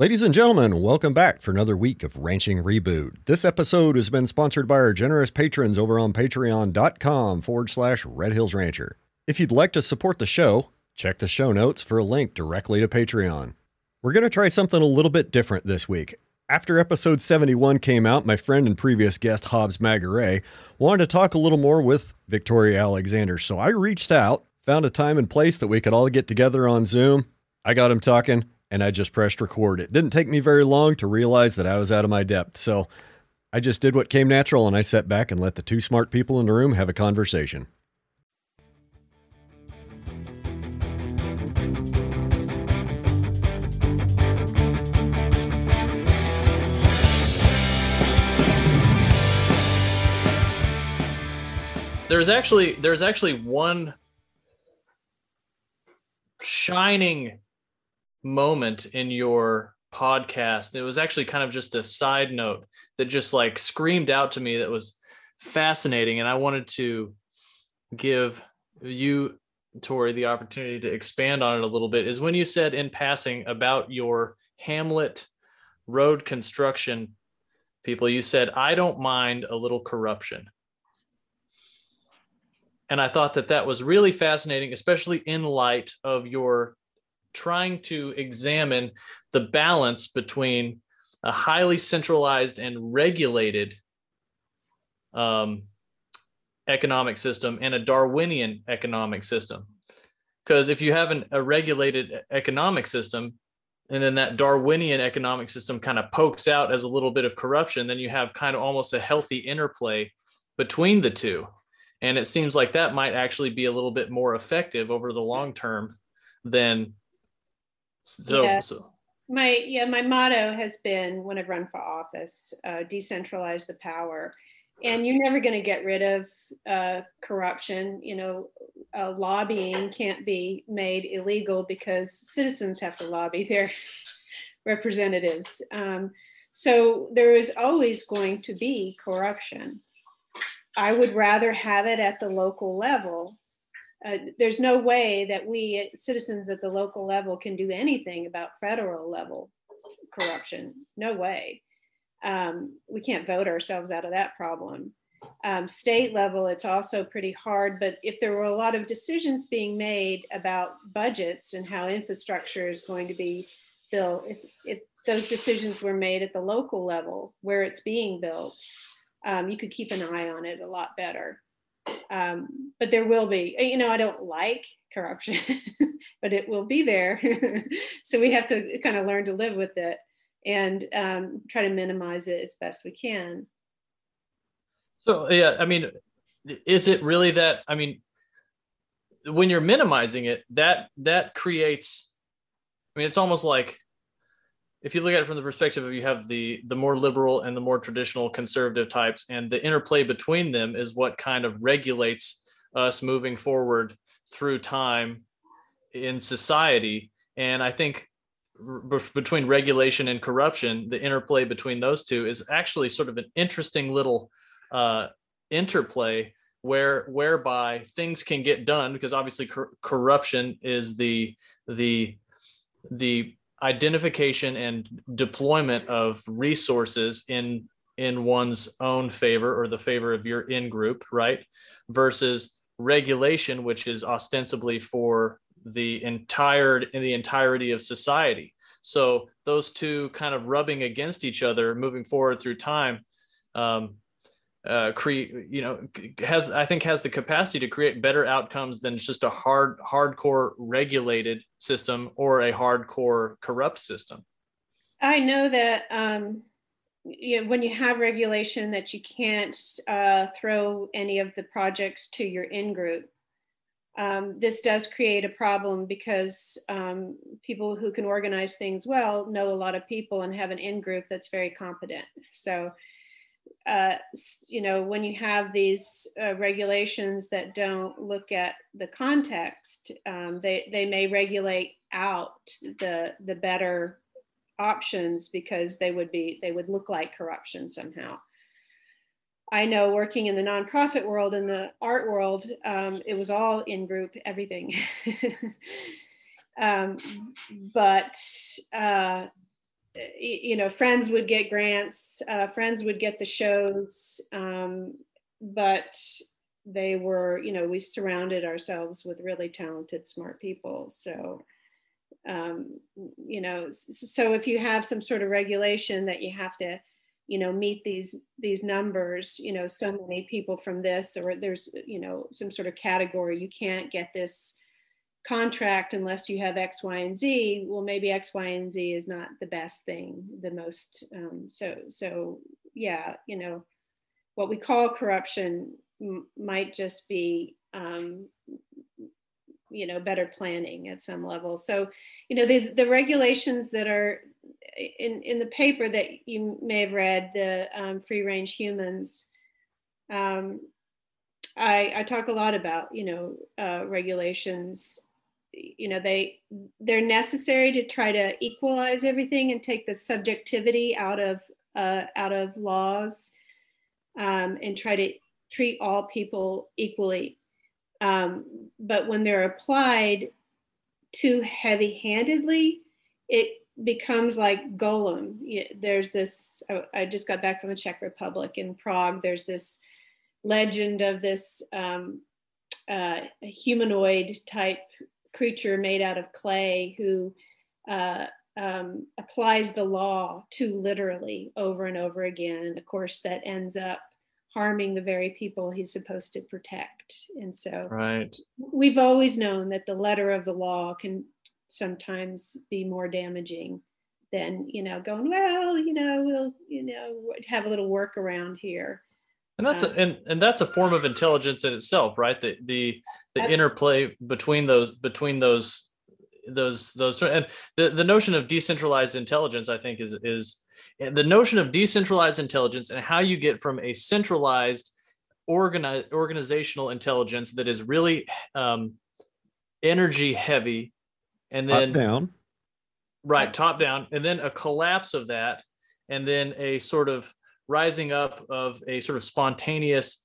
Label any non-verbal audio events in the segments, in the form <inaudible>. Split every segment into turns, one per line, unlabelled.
Ladies and gentlemen, welcome back for another week of Ranching Reboot. This episode has been sponsored by our generous patrons over on patreon.com forward slash Red Hills Rancher. If you'd like to support the show, check the show notes for a link directly to Patreon. We're going to try something a little bit different this week. After episode 71 came out, my friend and previous guest Hobbs Magaray wanted to talk a little more with Victoria Alexander. So I reached out, found a time and place that we could all get together on Zoom. I got him talking and I just pressed record. It didn't take me very long to realize that I was out of my depth. So I just did what came natural and I sat back and let the two smart people in the room have a conversation.
There's actually there's actually one shining moment in your podcast. It was actually kind of just a side note that just like screamed out to me that was fascinating. And I wanted to give you, Tori, the opportunity to expand on it a little bit. Is when you said in passing about your Hamlet road construction people, you said, I don't mind a little corruption. And I thought that that was really fascinating, especially in light of your trying to examine the balance between a highly centralized and regulated um, economic system and a Darwinian economic system. Because if you have an, a regulated economic system, and then that Darwinian economic system kind of pokes out as a little bit of corruption, then you have kind of almost a healthy interplay between the two. And it seems like that might actually be a little bit more effective over the long term than so,
Yeah.
so
My yeah, my motto has been when I've run for office, uh, decentralize the power, and you're never going to get rid of uh, corruption. You know, uh, lobbying can't be made illegal because citizens have to lobby their <laughs> representatives. Um, so there is always going to be corruption. I would rather have it at the local level uh, there's no way that we citizens at the local level can do anything about federal level corruption. No way. Um, we can't vote ourselves out of that problem. Um, state level, it's also pretty hard. But if there were a lot of decisions being made about budgets and how infrastructure is going to be built, if, if those decisions were made at the local level where it's being built, um, you could keep an eye on it a lot better um, but there will be you know i don't like corruption <laughs> but it will be there <laughs> so we have to kind of learn to live with it and um, try to minimize it as best we can
So yeah, I mean, is it really that? I mean, when you're minimizing it, that that creates. I mean, it's almost like if you look at it from the perspective of you have the the more liberal and the more traditional conservative types, and the interplay between them is what kind of regulates us moving forward through time in society. And I think between regulation and corruption, the interplay between those two is actually sort of an interesting little uh, interplay where whereby things can get done because obviously cor- corruption is the the the identification and deployment of resources in in one's own favor or the favor of your in group right? Versus regulation which is ostensibly for the entire in the entirety of society. So those two kind of rubbing against each other moving forward through time um, uh, create you know has i think has the capacity to create better outcomes than just a hard hardcore regulated system or a hardcore corrupt system.
I know that um, you know, when you have regulation that you can't uh, throw any of the projects to your in group um, this does create a problem because um, people who can organize things well know a lot of people and have an in group that's very competent. So uh, you know, when you have these uh, regulations that don't look at the context, um, they they may regulate out the the better options because they would be they would look like corruption somehow. I know working in the nonprofit world and the art world, um, it was all in group everything. <laughs> um, but uh, you know, friends would get grants, uh, friends would get the shows, um, but they were, you know, we surrounded ourselves with really talented, smart people. So, um, you know, so if you have some sort of regulation that you have to, you know, meet these these numbers, you know, so many people from this, or there's, you know, some sort of category, you can't get this contract unless you have X, Y, and Z. Well, maybe X, Y, and Z is not the best thing, the most. Um, so, so yeah, you know, what we call corruption m- might just be, um, you know, better planning at some level. So, you know, there's the regulations that are in in the paper that you may have read, the um, free range humans. Um, I, I, talk a lot about you know uh, regulations you know they they're necessary to try to equalize everything and take the subjectivity out of uh, out of laws um, and try to treat all people equally. Um, but when they're applied too heavy-handedly it becomes like golem. There's this i just got back from the czech republic in prague. There's this legend of this um, uh, humanoid type creature made out of clay who uh, um, applies the law too literally over and over again. Of course, that ends up harming the very people he's supposed to protect. And so,
right.
we've always known that the letter of the law can sometimes be more damaging than you know going well you know we'll you know have a little workaround here
and that's a, and and that's a form of intelligence in itself right? The the the interplay between those between those those those and the the notion of decentralized intelligence i think is is the notion of decentralized intelligence and how you get from a centralized organized organizational intelligence that is really um, energy heavy and then
top down.
Right top down and then a collapse of that and then a sort of rising up of a sort of spontaneous,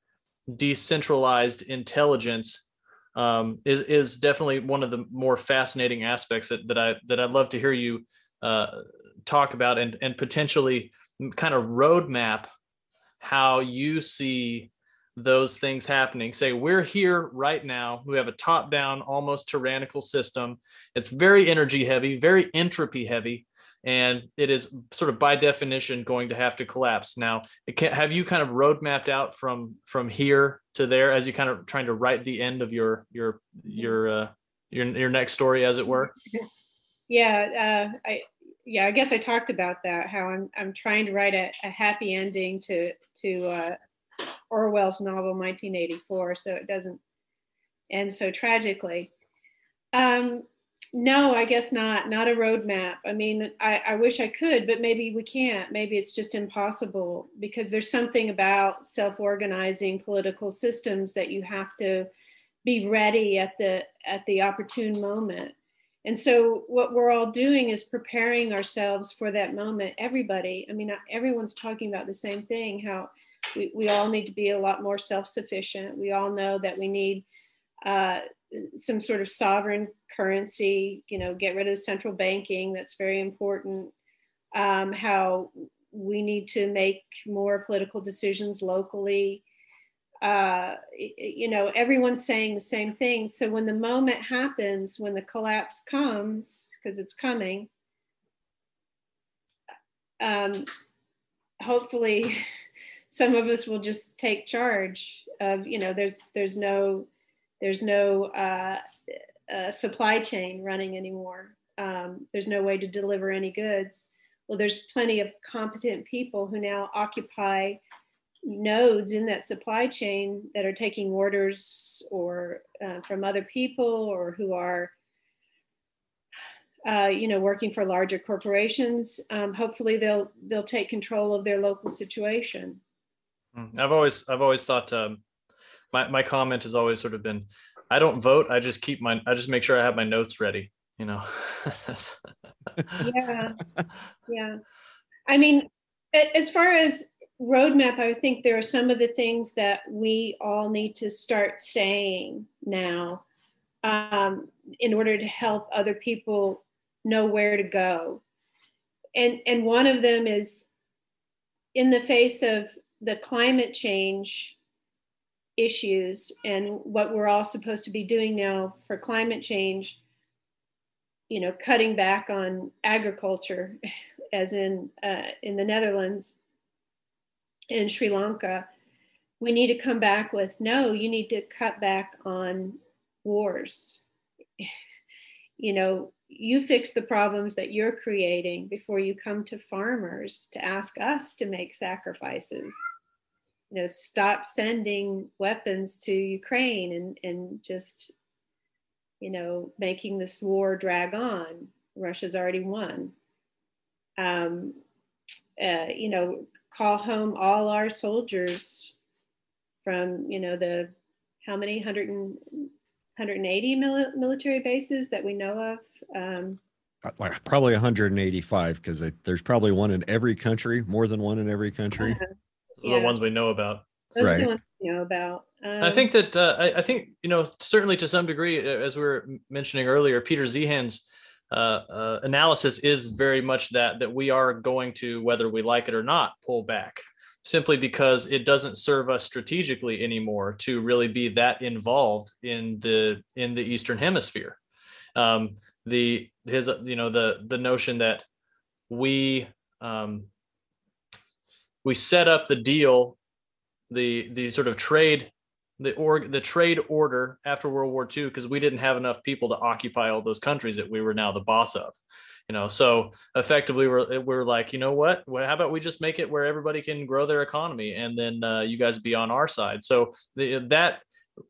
decentralized intelligence um, is is definitely one of the more fascinating aspects that, that I that I'd love to hear you uh, talk about and and potentially kind of roadmap how you see those things happening. Say we're here right now. We have a top-down, almost tyrannical system. It's very energy heavy, very entropy heavy and it is sort of by definition going to have to collapse. Now, can, have you kind of road mapped out from from here to there as you kind of trying to write the end of your your your uh, your your next story, as it were?
Yeah, uh, I yeah, I guess I talked about that. How I'm I'm trying to write a, a happy ending to to uh, Orwell's novel 1984, so it doesn't end so tragically. Um, no, I guess not. Not a roadmap. I mean, I, I wish I could, but maybe we can't. Maybe it's just impossible because there's something about self-organizing political systems that you have to be ready at the at the opportune moment. And so what we're all doing is preparing ourselves for that moment. Everybody, I mean, everyone's talking about the same thing, how we, we all need to be a lot more self-sufficient. We all know that we need uh, some sort of sovereign currency, you know, get rid of central banking, that's very important. Um, how we need to make more political decisions locally. Uh, you know, everyone's saying the same thing. So when the moment happens, when the collapse comes, because it's coming, um, hopefully <laughs> some of us will just take charge of, you know, there's there's no there's no uh, supply chain running anymore. Um, there's no way to deliver any goods. Well, there's plenty of competent people who now occupy nodes in that supply chain that are taking orders or uh, from other people or who are uh, you know working for larger corporations um, hopefully they'll they'll take control of their local situation
hmm. i've always i've always thought um, my, my comment has always sort of been I don't vote. I just keep my I just make sure I have my notes ready, you know. <laughs>
yeah. <laughs> Yeah. I mean, as far as roadmap, I think there are some of the things that we all need to start saying now um, in order to help other people know where to go. and and one of them is in the face of the climate change issues and what we're all supposed to be doing now for climate change you know cutting back on agriculture <laughs> as in uh, in the netherlands in sri lanka we need to come back with no you need to cut back on wars. <laughs> You know you fix the problems that you're creating before you come to farmers to ask us to make sacrifices you know stop sending weapons to ukraine and and just you know making this war drag on. Russia's already won. Um, uh, you know call home all our soldiers from you know the how many 100 and, 180 mil- military bases that we know of? Um,
Uh, like probably 185 because there's probably one in every country, more than one in every country.
Uh,
The ones we know about.
those are
Right.
the ones we know about um,
I think that uh, I, I think you know certainly to some degree, uh, as we were mentioning earlier, Peter Zeihan's uh, uh, analysis is very much that that we are going to, whether we like it or not, pull back simply because it doesn't serve us strategically anymore to really be that involved in the in the Eastern Hemisphere. Um, the his uh, you know the the notion that we um, we set up the deal the the sort of trade the org the trade order after World War II because we didn't have enough people to occupy all those countries that we were now the boss of. You know, so effectively we're we're like, you know what? Well, how about we just make it where everybody can grow their economy, and then uh, you guys be on our side. So the, that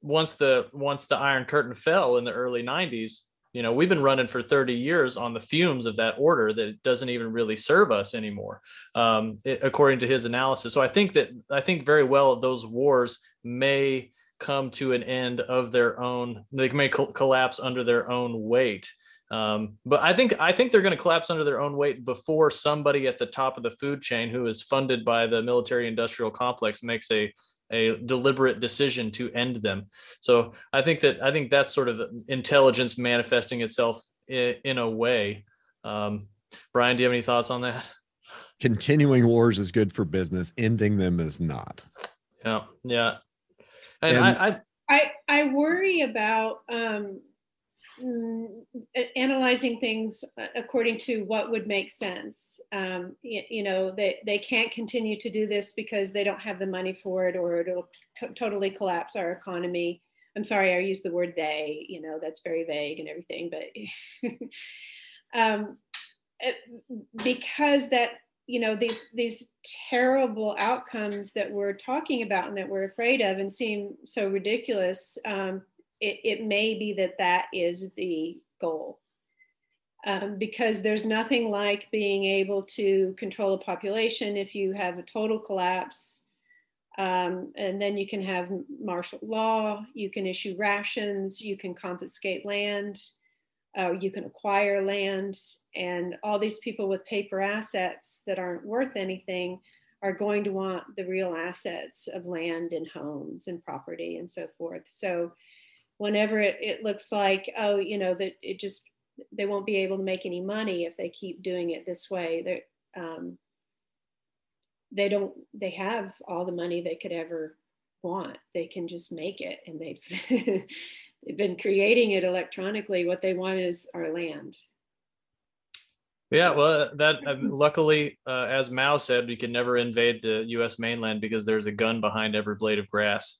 once the once the Iron Curtain fell in the early '90s, you know, we've been running for 30 years on the fumes of that order that doesn't even really serve us anymore, um, it, according to his analysis. So I think that I think very well those wars may come to an end of their own. They may col- collapse under their own weight. Um, but I think I think they're going to collapse under their own weight before somebody at the top of the food chain, who is funded by the military-industrial complex, makes a a deliberate decision to end them. So I think that I think that's sort of intelligence manifesting itself in, in a way. Um, Brian, do you have any thoughts on that?
Continuing wars is good for business, ending them is not.
Yeah, yeah. And,
And-
I, I
I I worry about um, mm, analyzing things uh, according to what would make sense. Um, you, you know, they they can't continue to do this because they don't have the money for it, or it'll t- totally collapse our economy. I'm sorry, I use the word they. You know, that's very vague and everything, but <laughs> um, it- because that you know these these terrible outcomes that we're talking about and that we're afraid of and seem so ridiculous um, it, it may be that that is the goal um, because there's nothing like being able to control a population if you have a total collapse um, and then you can have martial law you can issue rations you can confiscate land uh, you can acquire land, and all these people with paper assets that aren't worth anything are going to want the real assets of land and homes and property and so forth. So, whenever it, it looks like, oh, you know, that it just they won't be able to make any money if they keep doing it this way. They um, they don't they have all the money they could ever want. They can just make it, and they've <laughs> they've been creating it electronically. What they want is our land.
Yeah, well, that um, luckily, uh, as Mao said, we can never invade the U.S. mainland because there's a gun behind every blade of grass.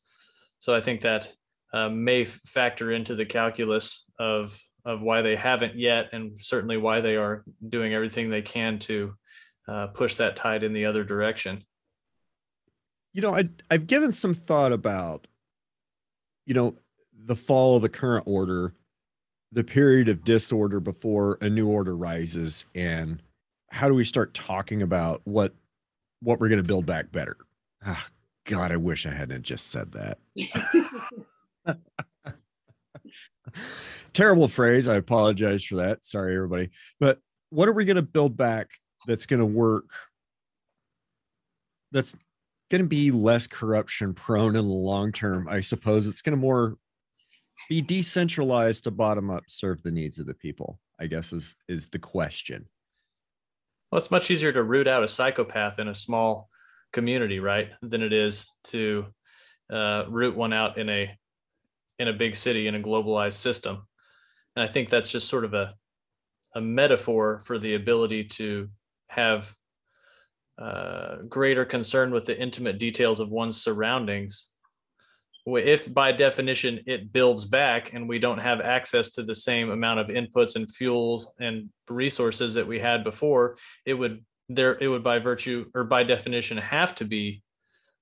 So I think that uh, may f- factor into the calculus of of why they haven't yet, and certainly why they are doing everything they can to uh, push that tide in the other direction.
You know, I I've given some thought about, you know, the fall of the current order, the period of disorder before a new order rises, and how do we start talking about what what we're going to build back better? Ah, God, I wish I hadn't just said that. <laughs> Terrible phrase. I apologize for that. Sorry, everybody. But what are we going to build back that's going to work? That's going to be less corruption prone in the long term. I suppose it's going to more be decentralized to bottom up serve the needs of the people. I guess is is the question.
Well, it's much easier to root out a psychopath in a small community, right, than it is to uh, root one out in a in a big city in a globalized system. And I think that's just sort of a a metaphor for the ability to have uh, greater concern with the intimate details of one's surroundings. If by definition it builds back and we don't have access to the same amount of inputs and fuels and resources that we had before, it would there it would by virtue or by definition have to be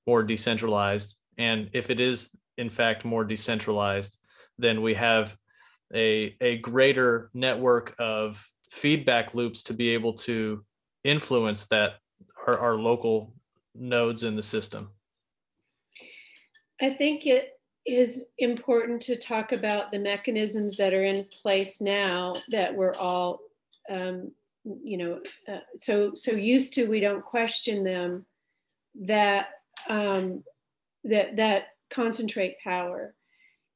more decentralized. And if it is in fact more decentralized, then we have a, a greater network of feedback loops to be able to influence that our, our local nodes in the system?
I think it is important to talk about the mechanisms that are in place now that we're all, um, you know, uh, so so used to. We don't question them. That um, that that concentrate power,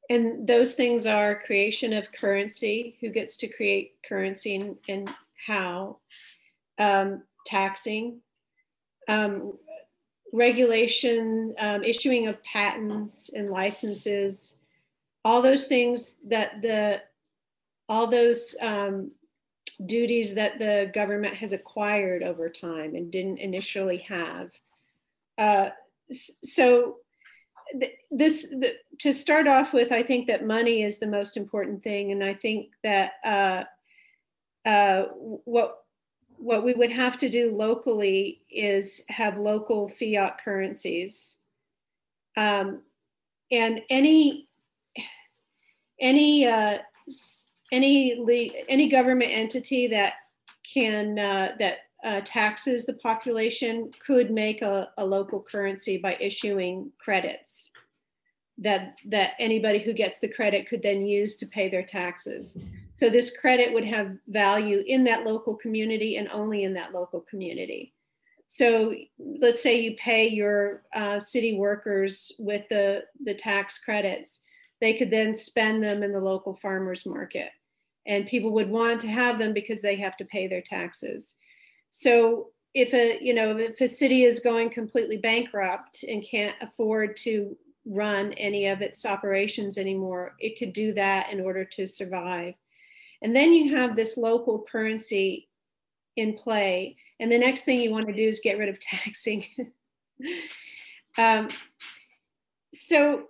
and those things are creation of currency. Who gets to create currency and, and how? Um, taxing, um, regulation, um, issuing of patents and licenses, all those things that the, all those um, duties that the government has acquired over time and didn't initially have. Uh, so this the, to start off with i think that money is the most important thing and i think that uh, uh, what what we would have to do locally is have local fiat currencies. Um, and any any uh, any any government entity that can uh, that uh, taxes the population could make a, a local currency by issuing credits that that anybody who gets the credit could then use to pay their taxes. So this credit would have value in that local community and only in that local community. So let's say you pay your uh, city workers with the, the tax credits. They could then spend them in the local farmers market. And people would want to have them because they have to pay their taxes. So if a, you know, if a city is going completely bankrupt and can't afford to run any of its operations anymore, it could do that in order to survive. And then you have this local currency in play. And the next thing you want to do is get rid of <laughs> taxing. um, so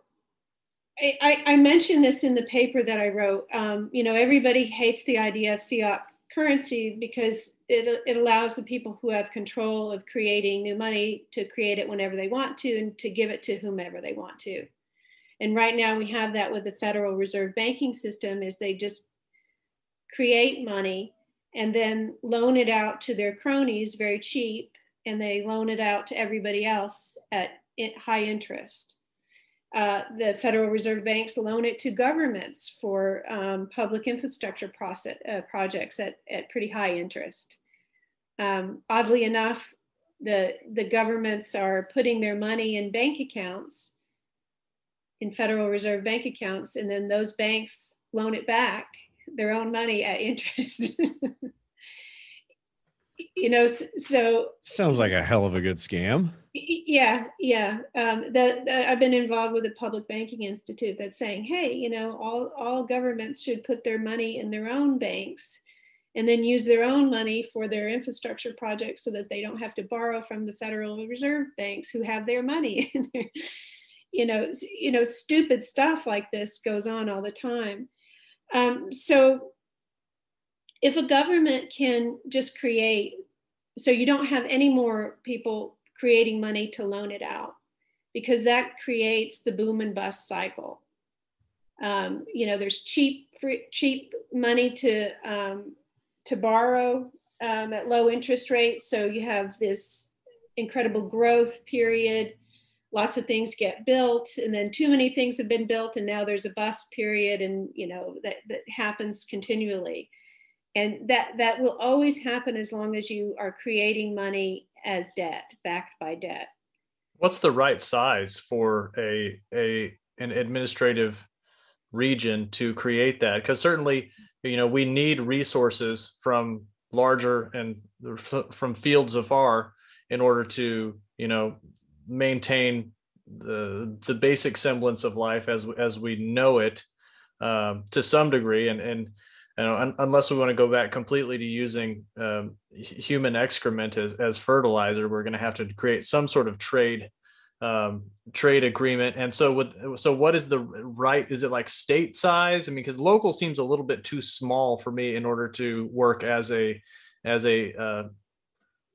I, I, mentioned this in the paper that I wrote. Um, you know, everybody hates the idea of fiat currency because it, it allows the people who have control of creating new money to create it whenever they want to and to give it to whomever they want to. And right now we have that with the Federal Reserve banking system is they just create money and then loan it out to their cronies very cheap and they loan it out to everybody else at high interest. Uh, the Federal Reserve banks loan it to governments for um, public infrastructure process, uh, projects at, at pretty high interest. Um, oddly enough, the, the governments are putting their money in bank accounts, in Federal Reserve bank accounts, and then those banks loan it back their own money at <laughs> interest. You know, so
sounds like a hell of a good scam.
Yeah, yeah. Um, that, I've been involved with a public banking institute that's saying, hey, you know, all all governments should put their money in their own banks, and then use their own money for their infrastructure projects, so that they don't have to borrow from the Federal Reserve banks who have their money. <laughs> you know, you know, stupid stuff like this goes on all the time. Um, so if a government can just create, so you don't have any more people creating money to loan it out, because that creates the boom and bust cycle. Um, you know, there's cheap, free, cheap money to um, to borrow um, at low interest rates, so you have this incredible growth period. Lots of things get built and then too many things have been built and now there's a bust period and you know that, that happens continually and that that will always happen as long as you are creating money as debt backed by debt.
What's the right size for a a an administrative region to create that? Because certainly you know we need resources from larger and from fields afar in order to you know maintain the the basic semblance of life as as we know it um, to some degree. And and know, un, unless we want to go back completely to using um, human excrement as, as fertilizer, we're going to have to create some sort of trade um, trade agreement. And so, with so what is the right? Is it like state size? I mean, because local seems a little bit too small for me in order to work as a as a uh,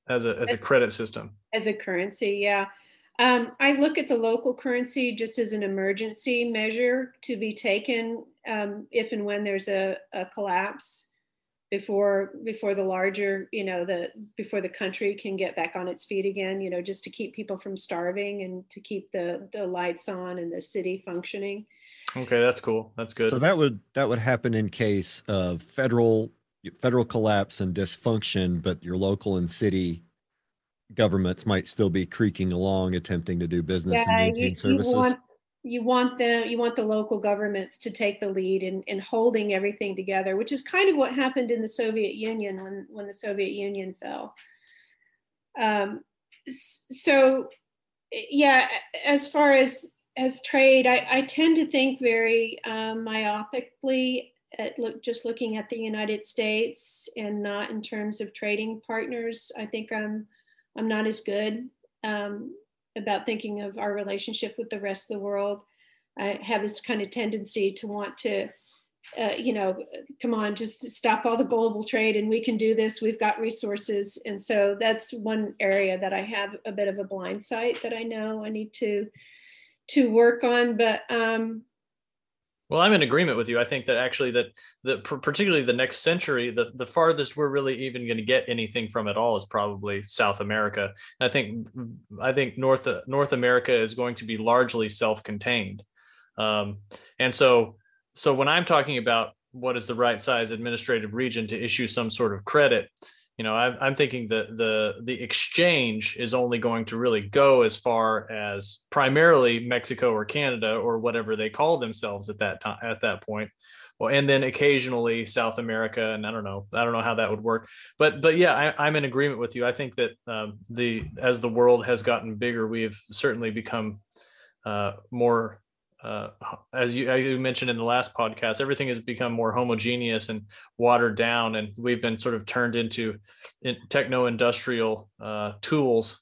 as a as a credit system
as a currency. Yeah. Um, I look at the local currency just as an emergency measure to be taken um, if and when there's a, a, collapse before before the larger you know the before the country can get back on its feet again you know just to keep people from starving and to keep the the lights on and the city functioning.
Okay that's cool. That's good.
So that would that would happen in case of federal federal collapse and dysfunction but your local and city governments might still be creaking along, attempting to do business yeah, and maintain you, services.
You want, you want them, you want the local governments to take the lead in, in holding everything together, which is kind of what happened in the Soviet Union when, when the Soviet Union fell. Um, so, yeah, as far as as trade, I, I tend to think very um, myopically at look, just looking at the United States and not in terms of trading partners. I think I'm I'm not as good um, about thinking of our relationship with the rest of the world. I have this kind of tendency to want to, uh, you know, come on, just stop all the global trade and we can do this. We've got resources. And so that's one area that I have a bit of a blind sight that I know I need to to work on. But um,
well, I'm in agreement with you. I think that actually that the particularly the next century, the the farthest we're really even going to get anything from at all is probably South America. And I think I think North North America is going to be largely self-contained. Um, and so so when I'm talking about what is the right size administrative region to issue some sort of credit, you know I'm, I'm thinking that the the exchange is only going to really go as far as primarily mexico or canada or whatever they call themselves at that time at that point. Well and then occasionally south america and i don't know i don't know how that would work. But but yeah I, am in agreement with you. I think that um, the as the world has gotten bigger we've certainly become uh, more uh, as you, as you mentioned in the last podcast, everything has become more homogeneous and watered down, and we've been sort of turned into in techno-industrial uh, tools.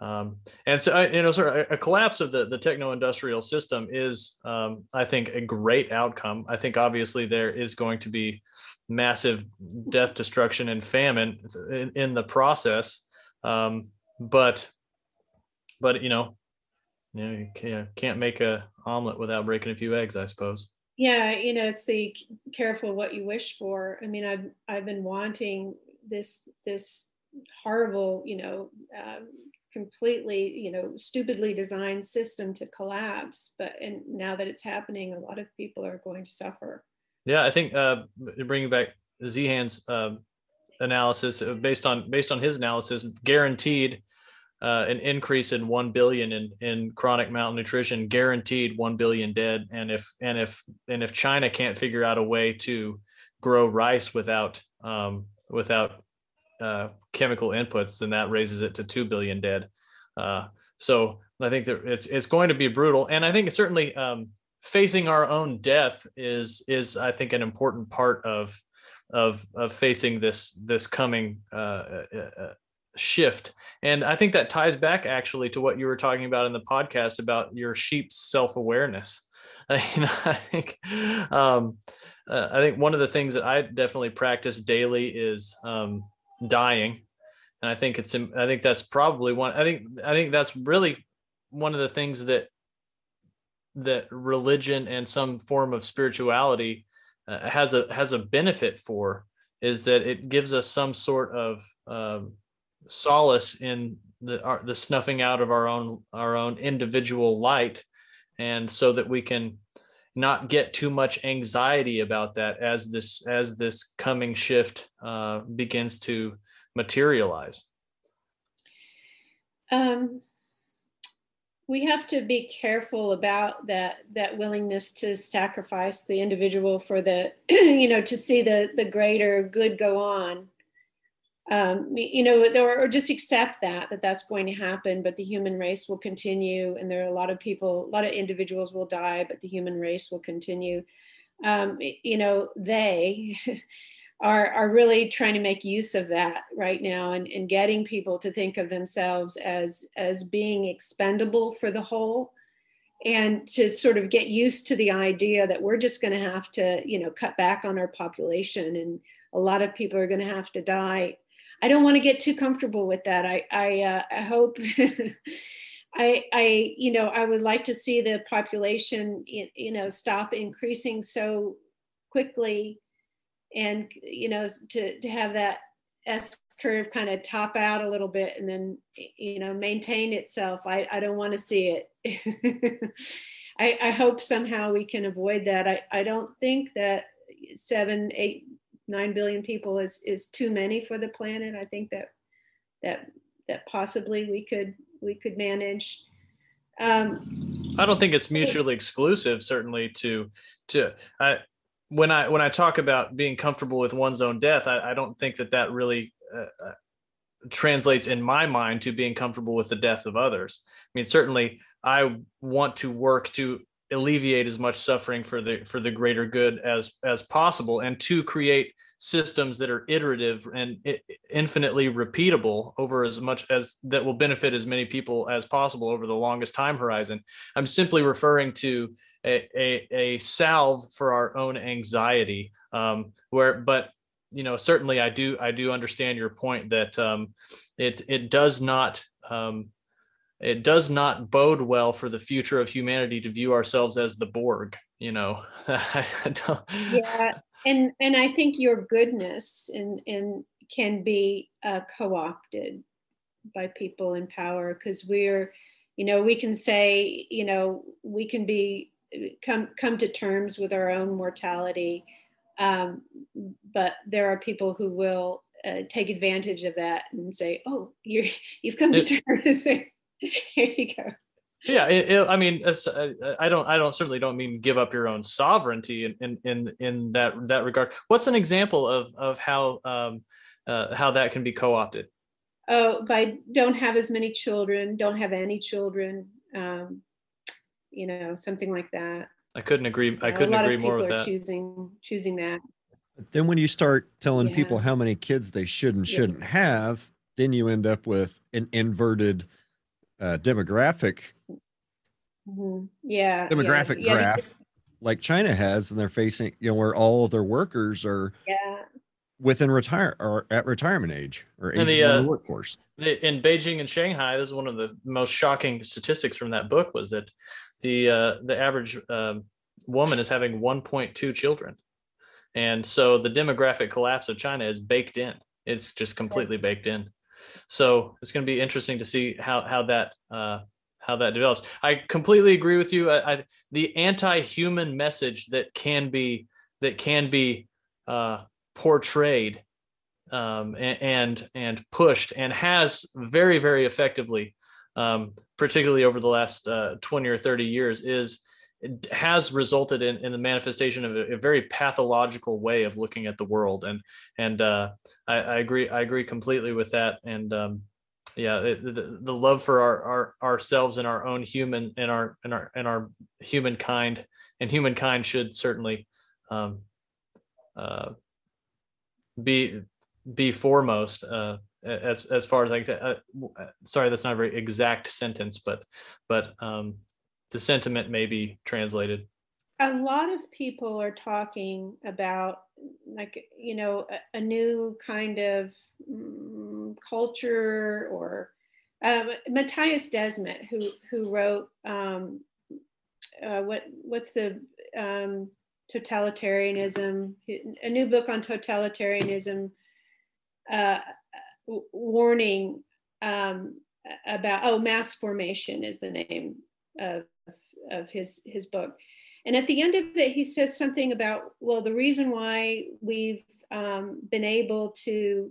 Um, and so, you know, sort of a collapse of the, the techno-industrial system is, um, I think, a great outcome. I think obviously there is going to be massive death, destruction, and famine in, in the process. Um, but, but you know, you know, you can't make a omelet without breaking a few eggs, I suppose.
Yeah, you know, it's the careful what you wish for. I mean, I've I've been wanting this this horrible, you know, um, completely, you know, stupidly designed system to collapse. But and now that it's happening, a lot of people are going to suffer.
Yeah, I think uh, bringing back Zeihan's uh, analysis uh, based on based on his analysis, guaranteed uh, an increase in 1 billion in, in chronic malnutrition guaranteed 1 billion dead. And if and if and if china can't figure out a way to grow rice without um, without uh, chemical inputs then that raises it to 2 billion dead. Uh, so i think that it's it's going to be brutal. And i think certainly um, facing our own death is is i think an important part of of of facing this this coming uh, uh, uh shift. And I think that ties back actually to what you were talking about in the podcast about your sheep's self awareness. you <laughs> know, I think um, uh, I think one of the things that I definitely practice daily is um, dying, and I think it's I think that's probably one. I think I think that's really one of the things that that religion and some form of spirituality uh, has a has a benefit for is that it gives us some sort of um, solace in the our, the snuffing out of our own our own individual light. And so that we can not get too much anxiety about that as this as this coming shift uh, begins to materialize.
Um, we have to be careful about that that willingness to sacrifice the individual for the <clears throat> you know to see the the greater good go on um, you know, or just accept that that that's going to happen. But the human race will continue, and there are a lot of people, a lot of individuals will die, but the human race will continue. Um, you know, they <laughs> are are really trying to make use of that right now, and, and getting people to think of themselves as as being expendable for the whole and to sort of get used to the idea that we're just going to have to you know cut back on our population and a lot of people are going to have to die I don't want to get too comfortable with that. I I, uh, I hope. <laughs> I, I, you know, I would like to see the population, you know, stop increasing so quickly, and you know, to to have that S curve kind of top out a little bit and then, you know, maintain itself. I I don't want to see it. <laughs> I I hope somehow we can avoid that. I I don't think that seven eight nine billion people is is too many for the planet. I think that that that possibly we could we could manage.
Um, I don't think it's mutually exclusive. Certainly, to to I when I when I talk about being comfortable with one's own death, I, I don't think that that really uh, uh translates in my mind to being comfortable with the death of others. I mean, certainly, I want to work to alleviate as much suffering for the for the greater good as as possible and to create systems that are iterative and infinitely repeatable over as much as that will benefit as many people as possible over the longest time horizon. I'm simply referring to a, a, a salve for our own anxiety um, where but you know certainly i do i do understand your point that um, it it does not um, it does not bode well for the future of humanity to view ourselves as the Borg. You know, <laughs>
yeah, and and I think your goodness and and can be uh, co-opted by people in power because we're, you know, we can say, you know, we can be come come to terms with our own mortality, um, but there are people who will uh, take advantage of that and say, "Oh, you're you've come to terms." <laughs> Here you go.
Yeah, it, it, I mean, I don't, I don't certainly don't mean give up your own sovereignty in in in, in that that regard. What's an example of of how um, uh, how that can be co-opted?
Oh, by don't have as many children, don't have any children, um, you know, something like that.
I couldn't agree. I couldn't agree more with that.
Choosing choosing that.
then when you start telling yeah. people how many kids they should and shouldn't yeah. have, then you end up with an inverted uh, demographic
mm-hmm. yeah
demographic yeah, graph yeah. like China has, and they're facing you know where all of their workers are
yeah
within retire or at retirement age or age the, uh, workforce.
In Beijing and Shanghai, this is one of the most shocking statistics from that book was that the uh, the average um, woman is having 1.2 children, and so the demographic collapse of China is baked in. It's just completely baked in. So it's going to be interesting to see how how that uh, how that develops. I completely agree with you. I, I, the anti-human message that can be that can be uh, portrayed um, and, and, pushed and has very very effectively, um, particularly over the last uh, twenty or thirty years, is has resulted in, in the manifestation of a, a, very pathological way of looking at the world and and uh, I, I, agree I agree completely with that and um, yeah it, the, the love for our, our ourselves and our own human and our and our and our humankind and humankind should certainly um, uh, be be foremost uh, as as far as I can. Uh, sorry, that's not a very exact sentence, but but um, the sentiment may be translated.
A lot of people are talking about like you know a, a new kind of um, culture or uh, Mattias Desmet who who wrote um, uh, what what's the um, totalitarianism a new book on totalitarianism uh, warning um, about oh mass formation is the name of of his his book. And at the end of it he says something about well the reason why we've um, been able to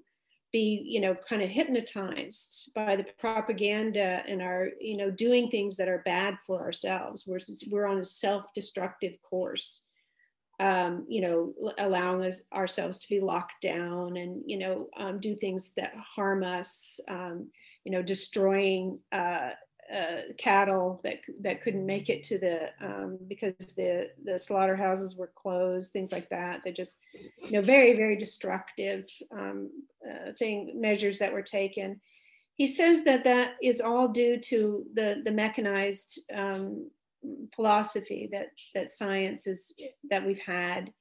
be you know kind of hypnotized by the propaganda and are you know doing things that are bad for ourselves we're, we're on a self-destructive course um, you know, allowing us ourselves to be locked down and, you know, um, do things that harm us, um, you know, destroying uh, uh, cattle that that couldn't make it to the um, because the the slaughterhouses were closed, things like that. They're just, you know, very very destructive um, uh, thing measures that were taken. He says that that is all due to the the mechanized um, philosophy that that science is that we've had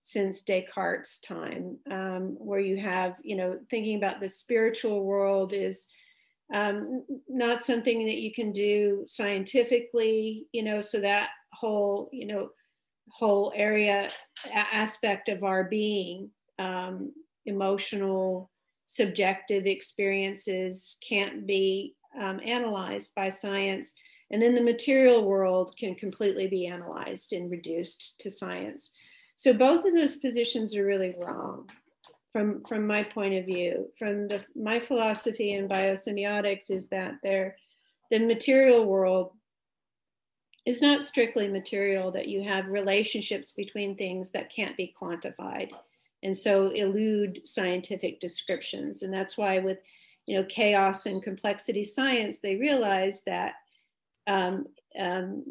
since Descartes' time, um, where you have you know thinking about the spiritual world is um, not something that you can do scientifically, you know, so that whole you know whole area aspect of our being, um, emotional, subjective experiences can't be um, analyzed by science and then the material world can completely be analyzed and reduced to science. So both of those positions are really wrong from, from my point of view. From the, my philosophy in biosemiotics is that there, the material world is not strictly material, that you have relationships between things that can't be quantified and so elude scientific descriptions. And that's why with you know chaos and complexity science, they realize that um, um,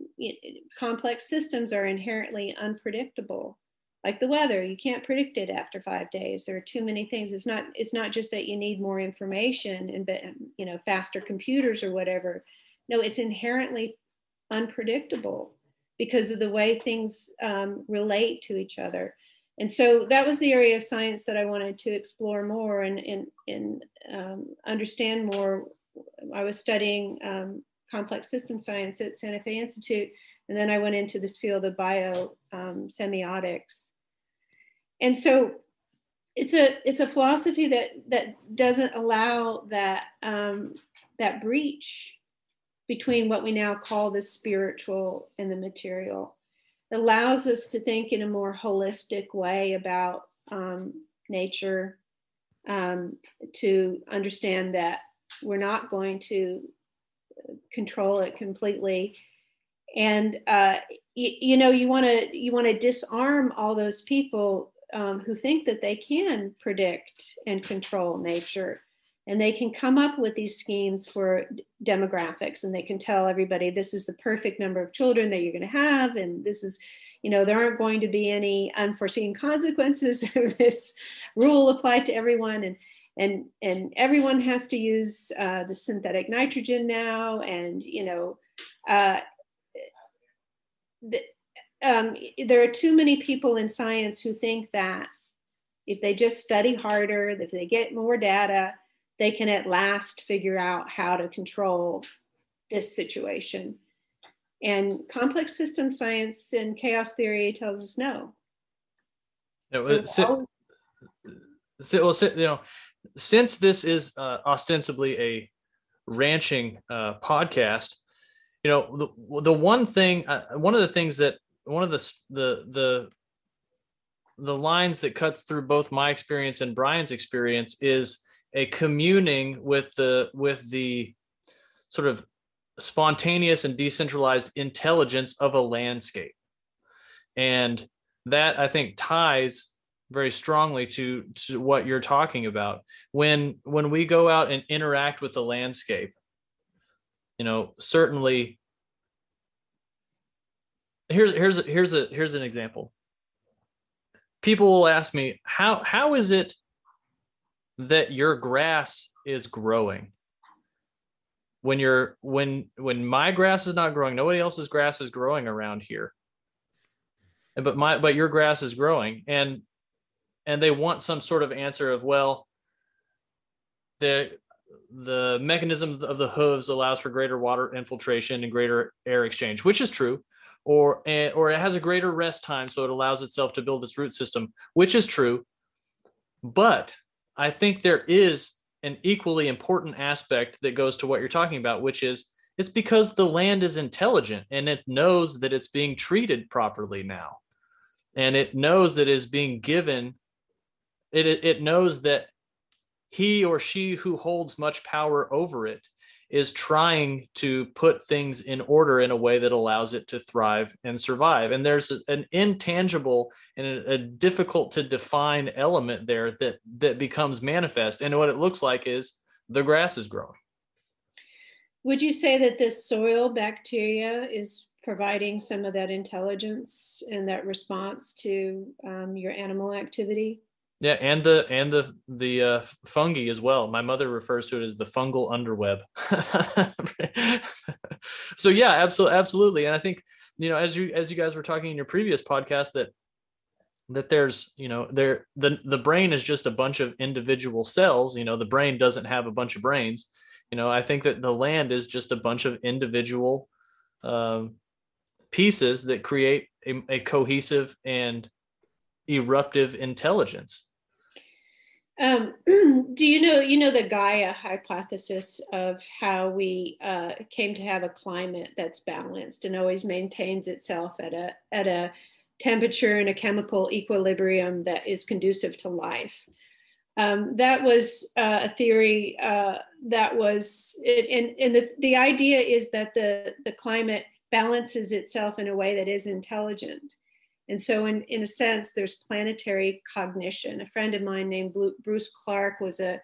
complex systems are inherently unpredictable like the weather you can't predict it after five days. There are too many things. It's not it's not just that you need more information and you know faster computers or whatever. No it's inherently unpredictable because of the way things um, relate to each other. And so that was the area of science that i wanted to explore more and and, and um, understand more. I was studying um, complex system science at Santa Fe Institute. And then I went into this field of bio um, semiotics. And so it's a it's a philosophy that that doesn't allow that um, that breach between what we now call the spiritual and the material. It allows us to think in a more holistic way about um, nature, um, to understand that we're not going to control it completely and uh, you, you know you want to you want to disarm all those people um, who think that they can predict and control nature. And they can come up with these schemes for demographics and they can tell everybody this is the perfect number of children that you're going to have and this is you know there aren't going to be any unforeseen consequences <laughs> of this rule applied to everyone. And and and everyone has to use uh, the synthetic nitrogen now and you know uh, um, there are too many people in science who think that if they just study harder if they get more data they can at last figure out how to control this situation. And complex system science and chaos theory tells us no.
It was, so, so, well, so, you know since this is uh, ostensibly a ranching uh, podcast, you know, the, the one thing, uh, one of the things that one of the the the the lines that cuts through both my experience and Brian's experience is a communing with the with the sort of spontaneous and decentralized intelligence of a landscape. And that I think ties very strongly to to what you're talking about when when we go out and interact with the landscape you know certainly here's here's here's a here's an example. People will ask me how how is it that your grass is growing? When you're when when my grass is not growing nobody else's grass is growing around here. But my but your grass is growing. And and they want some sort of answer of well the the mechanism of the hooves allows for greater water infiltration and greater air exchange which is true or or it has a greater rest time so it allows itself to build its root system which is true. But i think there is an equally important aspect that goes to what you're talking about which is it's because the land is intelligent and it knows that it's being treated properly now. And it knows that it's being given it it knows that he or she who holds much power over it is trying to put things in order in a way that allows it to thrive and survive. And there's an intangible and a, difficult to define element there that that becomes manifest. And what it looks like is the grass is growing.
Would you say that this soil bacteria is providing some of that intelligence and that response to um, your animal activity?
Yeah, and the and the the uh, fungi as well. My mother refers to it as the fungal underweb. <laughs> so yeah, absolutely, absolutely. And I think you know, as you as you guys were talking in your previous podcast, that that there's you know there the the brain is just a bunch of individual cells. You know, the brain doesn't have a bunch of brains. You know, I think that the land is just a bunch of individual um, pieces that create a, a cohesive and eruptive intelligence
um, <clears throat> do you know you know the Gaia hypothesis of how we uh, came to have a climate that's balanced and always maintains itself at a at a temperature and a chemical equilibrium that is conducive to life. Um, that was uh, a theory uh, that was and, and the, the idea is that the the climate balances itself in a way that is intelligent and so, in, in a sense, there's planetary cognition. A friend of mine named Bruce Clarke was a,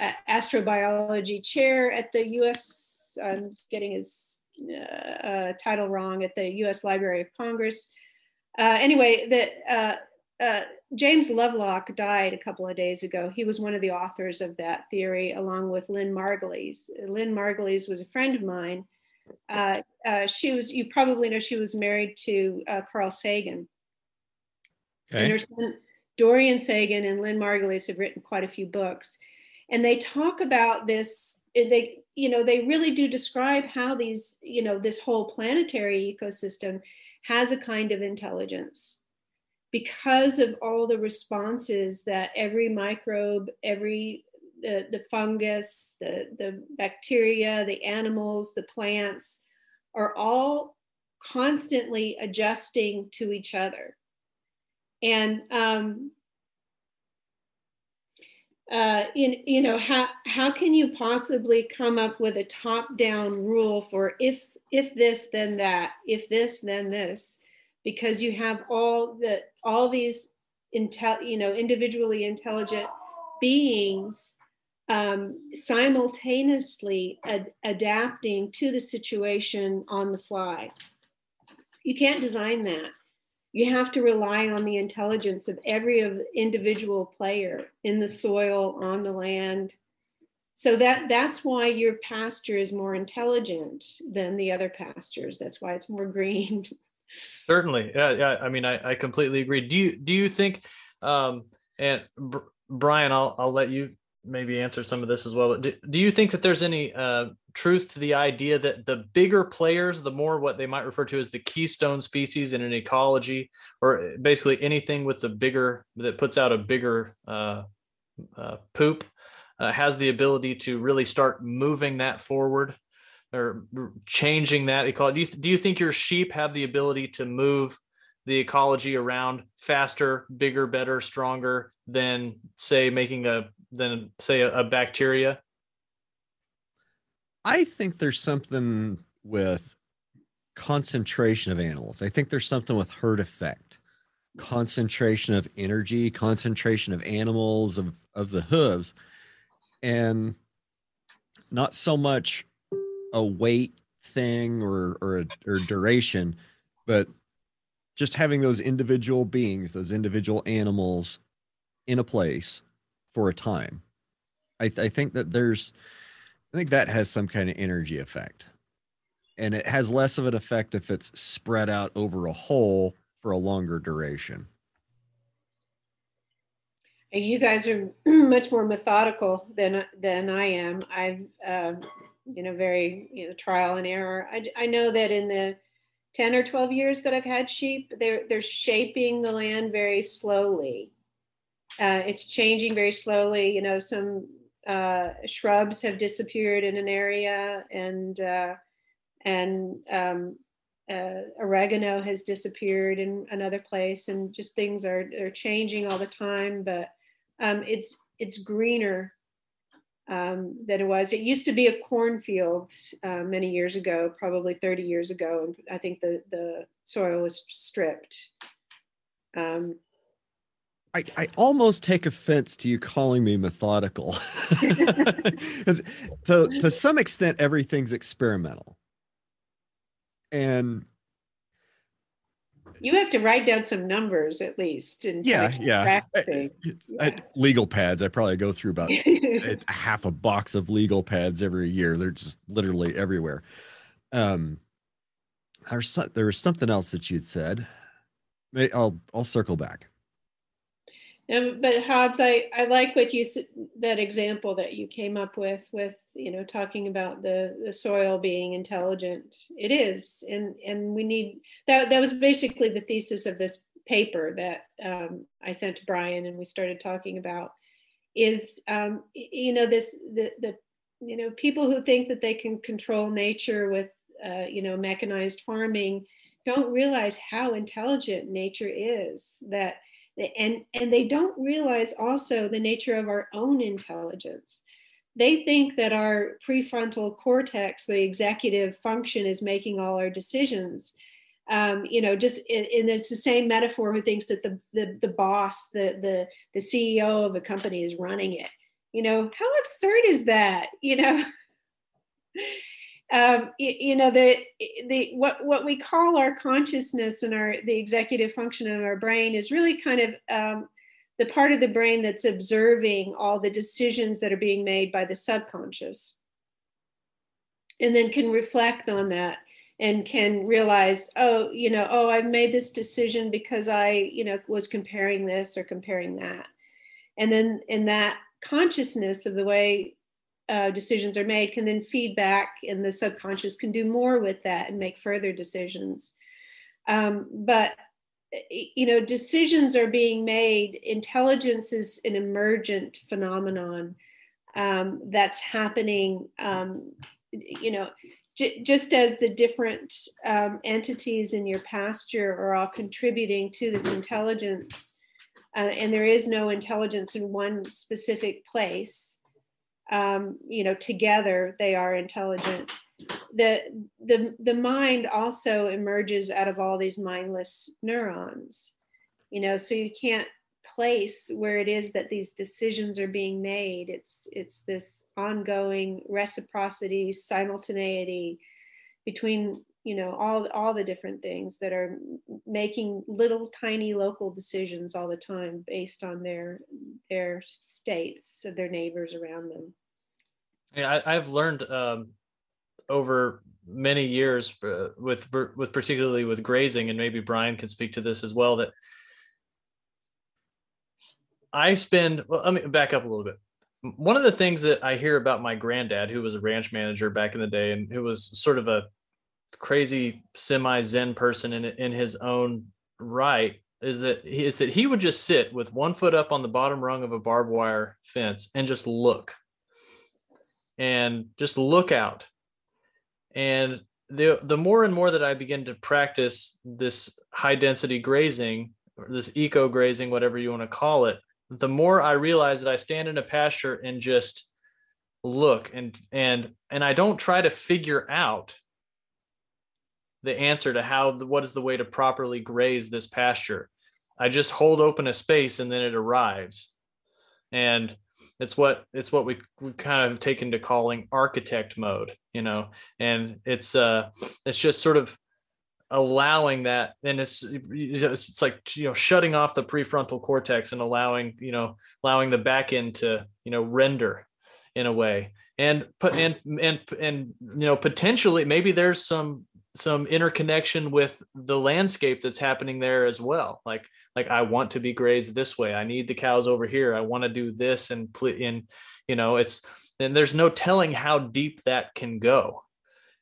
a astrobiology chair at the U.S. I'm getting his uh, uh, title wrong at the U.S. Library of Congress. Uh, anyway, uh, uh, James Lovelock died a couple of days ago. He was one of the authors of that theory, along with Lynn Margulis. Lynn Margulis was a friend of mine uh, uh, she was, you probably know, she was married to uh, Carl Sagan. Okay. And her son, Dorion Sagan and Lynn Margulis have written quite a few books. And they talk about this, they, you know, they really do describe how these, you know, this whole planetary ecosystem has a kind of intelligence because of all the responses that every microbe, every the, the fungus, the, the bacteria, the animals, the plants are all constantly adjusting to each other. And um, uh, in, you know, how, how can you possibly come up with a top down rule for if, if this, then that, if this, then this, because you have all the, all these, intel, you know, individually intelligent beings um, simultaneously ad- adapting to the situation on the fly. You can't design that. You have to rely on the intelligence of every individual player in the soil, on the land. So that that's why your pasture is more intelligent than the other pastures. That's why it's more green. <laughs>
Certainly, yeah, yeah. I mean, I, I completely agree. Do you do you think, um, and Brian, I'll I'll let you maybe answer some of this as well. but Do, do you think that there's any uh, truth to the idea that the bigger players, the more what they might refer to as the keystone species in an ecology, or basically anything with the bigger that puts out a bigger uh, uh, poop, uh, has the ability to really start moving that forward or changing that ecology? Do you, do you think your sheep have the ability to move? the ecology around faster, bigger, better, stronger than say making a than say a, a bacteria?
I think there's something with concentration of animals. I think there's something with herd effect, concentration of energy, concentration of animals of of the hooves, and not so much a weight thing or or, or duration, but just having those individual beings, those individual animals in a place for a time. I, th- I think that there's, I think that has some kind of energy effect. And it has less of an effect if it's spread out over a whole for a longer duration.
You guys are <clears throat> much more methodical than than I am. I'm, uh, you know, very you know trial and error. I, I know that in the 10 or 12 years that I've had sheep, they're, they're shaping the land very slowly. Uh, it's changing very slowly. You know, some uh, shrubs have disappeared in an area and, uh, and um, uh, oregano has disappeared in another place and just things are, are changing all the time, but um, it's, it's greener um, than it was. It used to be a cornfield uh, many years ago, probably 30 years ago, and I think the the soil was stripped. Um,
I, I almost take offense to you calling me methodical. <laughs> Because to, to some extent, everything's experimental. And
you have to write down some numbers at least. And
yeah, yeah. I, I, legal pads. I probably go through about <laughs> a, half a box of legal pads every year. They're just literally everywhere. Um, there's there was something else that you'd said. I'll I'll circle back.
Um, but Hobbs, I, I like what you that example that you came up with with you know talking about the the soil being intelligent. It is, and and we need that. That was basically the thesis of this paper that um, I sent to Brian, and we started talking about is um, you know this the the you know people who think that they can control nature with uh, you know mechanized farming don't realize how intelligent nature is that and and they don't realize also the nature of our own intelligence. They think that our prefrontal cortex the executive function is making all our decisions. Um, you know just and it's the same metaphor who thinks that the, the the boss the the the ceo of a company is running it. You know how absurd is that? You know <laughs> um, you, you, know the the what what we call our consciousness and our the executive function of our brain is really kind of um, the part of the brain that's observing all the decisions that are being made by the subconscious. And then can reflect on that and can realize oh you know oh i've made this decision because i you know was comparing this or comparing that. And then in that consciousness of the way uh, decisions are made can then feed back and the subconscious can do more with that and make further decisions. Um, but you know decisions are being made. Intelligence is an emergent phenomenon um, that's happening um, you know j- just as the different um, entities in your pasture are all contributing to this intelligence uh, and there is no intelligence in one specific place um, you know together they are intelligent. The the the mind also emerges out of all these mindless neurons. You know so you can't place where it is that these decisions are being made. It's it's this ongoing reciprocity simultaneity between you know all all the different things that are making little tiny local decisions all the time based on their their states of their neighbors around them
yeah I, have learned um, over many years uh, with with particularly with grazing and maybe brian can speak to this as well that i spend well let me back up a little bit. One of the things that i hear about my granddad who was a ranch manager back in the day and who was sort of a crazy semi zen person in in his own right is that is that he would just sit with one foot up on the bottom rung of a barbed wire fence and just look and just look out and the the more and more that i begin to practice this high density grazing or this eco grazing whatever you want to call it the more i realize that i stand in a pasture and just look and and and i don't try to figure out the answer to how what is the way to properly graze this pasture. I just hold open a space and then it arrives. And it's what it's what we, we kind of taken to calling architect mode, you know, and it's uh it's just sort of allowing that and it's it's like you know shutting off the prefrontal cortex and allowing you know allowing the back end to you know render in a way. And put and and and you know potentially maybe there's some some interconnection with the landscape that's happening there as well. Like like i want to be grazed this way. I need the cows over here. I want to do this and in you know it's and there's no telling how deep that can go.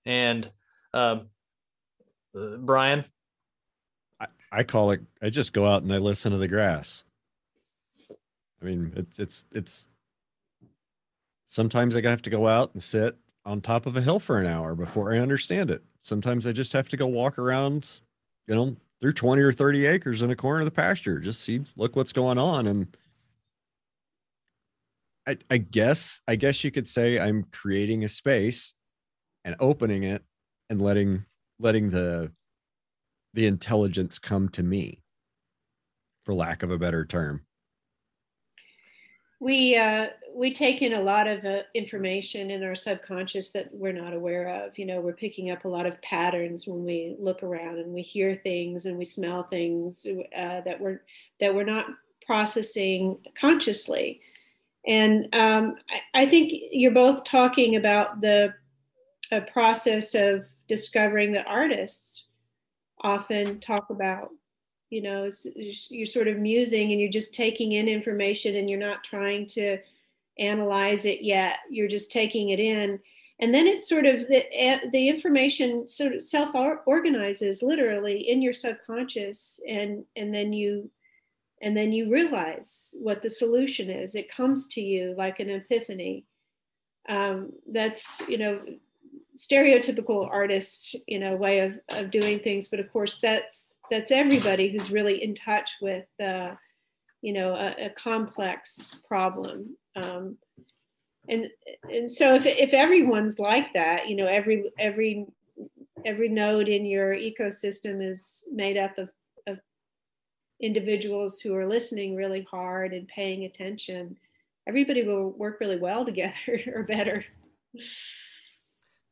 And uh, brian?
I, I call it i just go out and i listen to the grass. I mean it's it's it's sometimes i have to go out and sit on top of a hill for an hour before i understand it sometimes I just have to go walk around, you know, through 20 or 30 acres in a corner of the pasture, just see, look what's going on. And I, I guess I guess you could say I'm creating a space and opening it and letting letting the the intelligence come to me for lack of a better term
we uh, we take in a lot of uh, information in our subconscious that we're not aware of. You know, we're picking up a lot of patterns when we look around and we hear things and we smell things uh, that we're that we're not processing consciously. And um, I, I, think you're both talking about the process of discovering that artists often talk about you know you're sort of musing and you're just taking in information and you're not trying to analyze it yet. You're just taking it in. And then it's sort of the, eh, the information sort of self organizes literally in your subconscious and and then you and then you realize what the solution is. It comes to you like an epiphany. Um, that's you know stereotypical artist you know way of, of doing things but of course that's that's everybody who's really in touch with uh, you know a, a complex problem. Um, and and so if, if everyone's like that you know every every every node in your ecosystem is made up of, of individuals who are listening really hard and paying attention everybody will work really well <laughs> together or better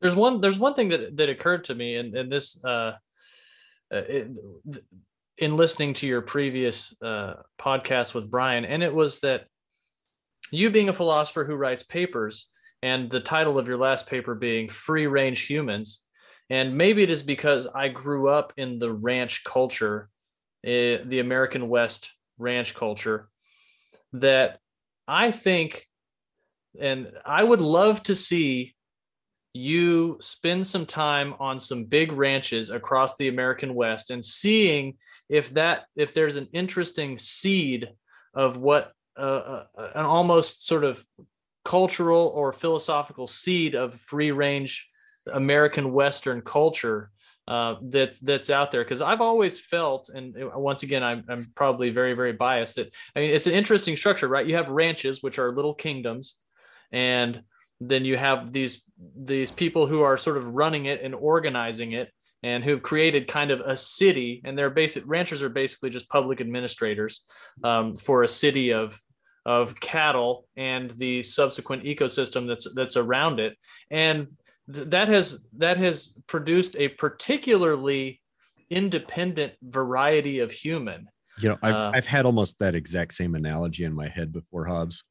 there's one there's one thing that that occurred to me and and this uh, uh in listening to your previous uh podcast with Brian and it was that you being a philosopher who writes papers and the title of your last paper being free range humans and maybe it is because I grew up in the ranch culture uh, the American West ranch culture that I think and I would love to see you spend some time on some big ranches across the American West and seeing if that if there's an interesting seed of what uh, uh, an almost sort of cultural or philosophical seed of free range American Western culture uh, that that's out there because I've always felt, and once again, I'm, I'm probably very very biased that I mean it's an interesting structure, right? You have ranches which are little kingdoms, and then you have these these people who are sort of running it and organizing it and who've created kind of a city. And their basic ranchers are basically just public administrators um, for a city of of cattle and the subsequent ecosystem that's that's around it. And th- that has that has produced a particularly independent variety of human.
You know i've, uh, I've had almost that exact same analogy in my head before hobbs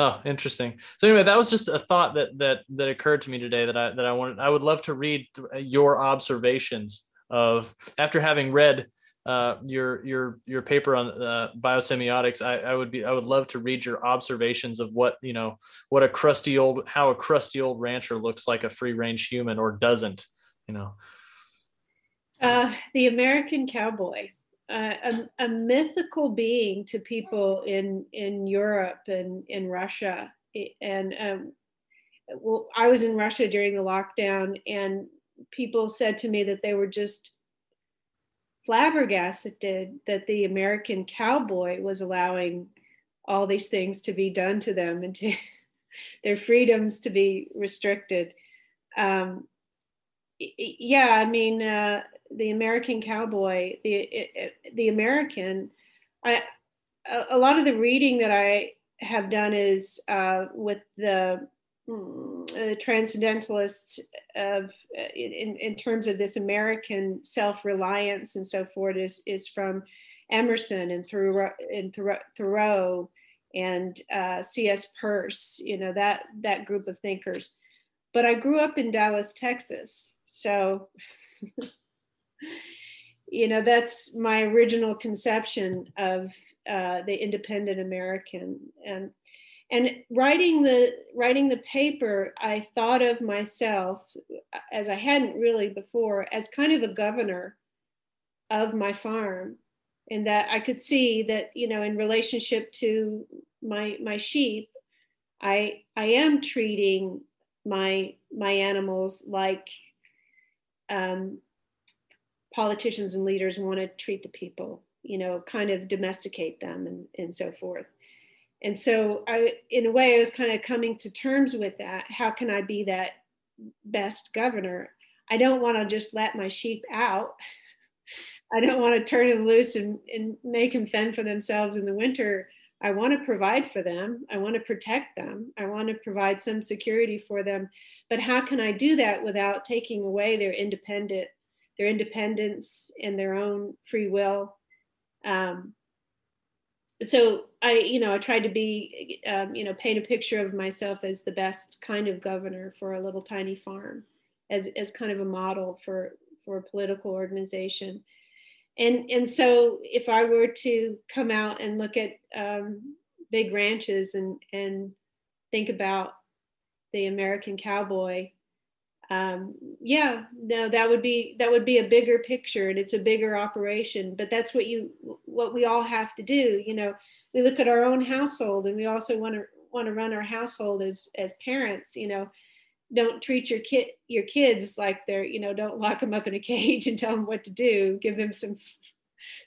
Oh, interesting. So anyway, that was just a thought that that that occurred to me today that I that I wanted. I would love to read your observations of after having read uh, your your your paper on uh, biosemiotics. I, I would be I would love to read your observations of what you know what a crusty old how a crusty old rancher looks like a free range human or doesn't. You know.
Uh, the American cowboy a, a, mythical being to people in in Europe and in Russia. And um, well, I was in Russia during the lockdown, and people said to me that they were just flabbergasted that the American cowboy was allowing all these things to be done to them and to <laughs> their freedoms to be restricted. Um, yeah, I mean, uh, the American cowboy, the it, the American. I a, a, lot of the reading that I have done is uh, with the mm, uh, transcendentalists of in, in terms of this American self-reliance and so forth is is from Emerson and Thoreau and Thoreau and uh, C.S. Peirce, you know that that group of thinkers. But I grew up in Dallas, Texas, so <laughs> you know that's my original conception of uh, the independent american. And and writing the writing the paper i thought of myself as i hadn't really before as kind of a governor of my farm. And that i could see that you know in relationship to my my sheep i i am treating my my animals like um, politicians and leaders want to treat the people, you know, kind of domesticate them and, and so forth. and so I, in a way, I was kind of coming to terms with that. How can I be that best governor? I don't want to just let my sheep out. <laughs> I don't want to turn them loose and, and make them fend for themselves in the winter. I want to provide for them. I want to protect them. I want to provide some security for them. But how can I do that without taking away their independent, their independence and their own free will? Um, so I, you know, I tried to be, um, you know, paint a picture of myself as the best kind of governor for a little tiny farm, as as kind of a model for for a political organization, and and so if I were to come out and look at um, big ranches and and think about the American cowboy, um, yeah, no, that would be that would be a bigger picture, and it's a bigger operation. But that's what you what we all have to do. You know, we look at our own household, and we also want to want to run our household as as parents. You know, don't treat your kid your kids like they're you know don't lock them up in a <laughs> cage and tell them what to do. Give them some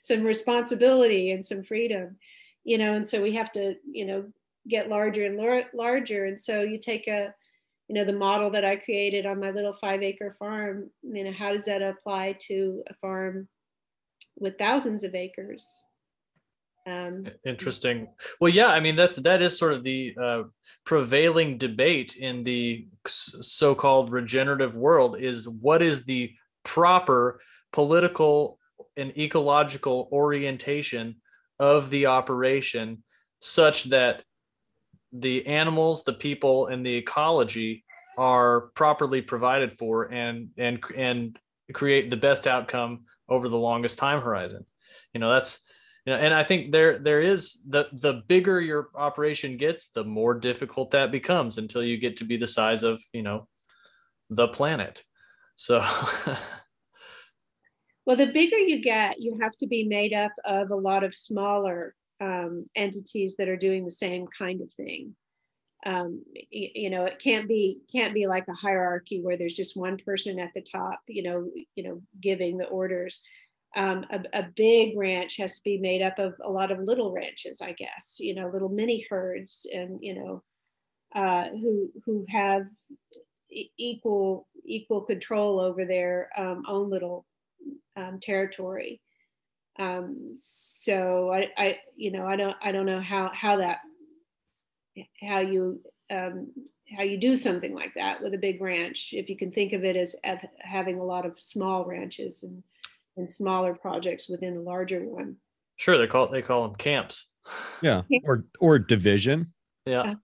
some responsibility and some freedom. You know, and so we have to you know get larger and larger, and so you take a you know the model that i created on my little five acre farm you know how does that apply to a farm with thousands of acres?
Um, interesting. Well yeah i mean that's that is sort of the uh, prevailing debate in the so-called regenerative world is what is the proper political and ecological orientation of the operation such that the animals, the people, and the ecology are properly provided for and and and create the best outcome over the longest time horizon. You know, that's you know, and I think there there is the the bigger your operation gets, the more difficult that becomes until you get to be the size of you know the planet. So. <laughs>
well, the bigger you get, you have to be made up of a lot of smaller um, entities that are doing the same kind of thing. Um, you, you, know, it can't be can't be like a hierarchy where there's just one person at the top, you know, you know, giving the orders. Um, a, a, big ranch has to be made up of a lot of little ranches, I guess, you know, little mini herds, and you know, uh, who who have equal equal control over their um, own little um, territory um, so I, I, you know, I don't, I don't know how how that, how you um, how you do something like that with a big ranch. If you can think of it as, as having a lot of small ranches and and smaller projects within a larger one.
Sure, they call they call them camps. <laughs>
Yeah, or or division.
Yeah. Uh-huh.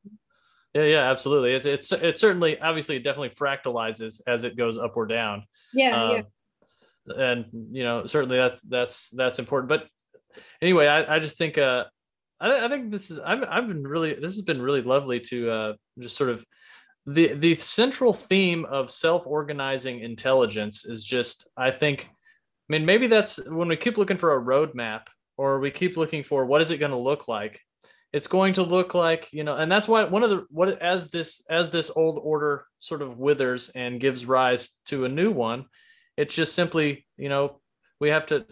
Yeah, yeah, absolutely. It's it's it's certainly obviously it definitely fractalizes as it goes up or down.
Yeah, uh, yeah
and you know certainly that's that's that's important. But anyway i, I just think uh I, I think this is I've, I've been really this has been really lovely to uh just sort of the the central theme of self-organizing intelligence is just i think i mean maybe that's when we keep looking for a roadmap or we keep looking for what is it going to look like it's going to look like you know and that's why one of the what as this as this old order sort of withers and gives rise to a new one it's just simply, you know, we have to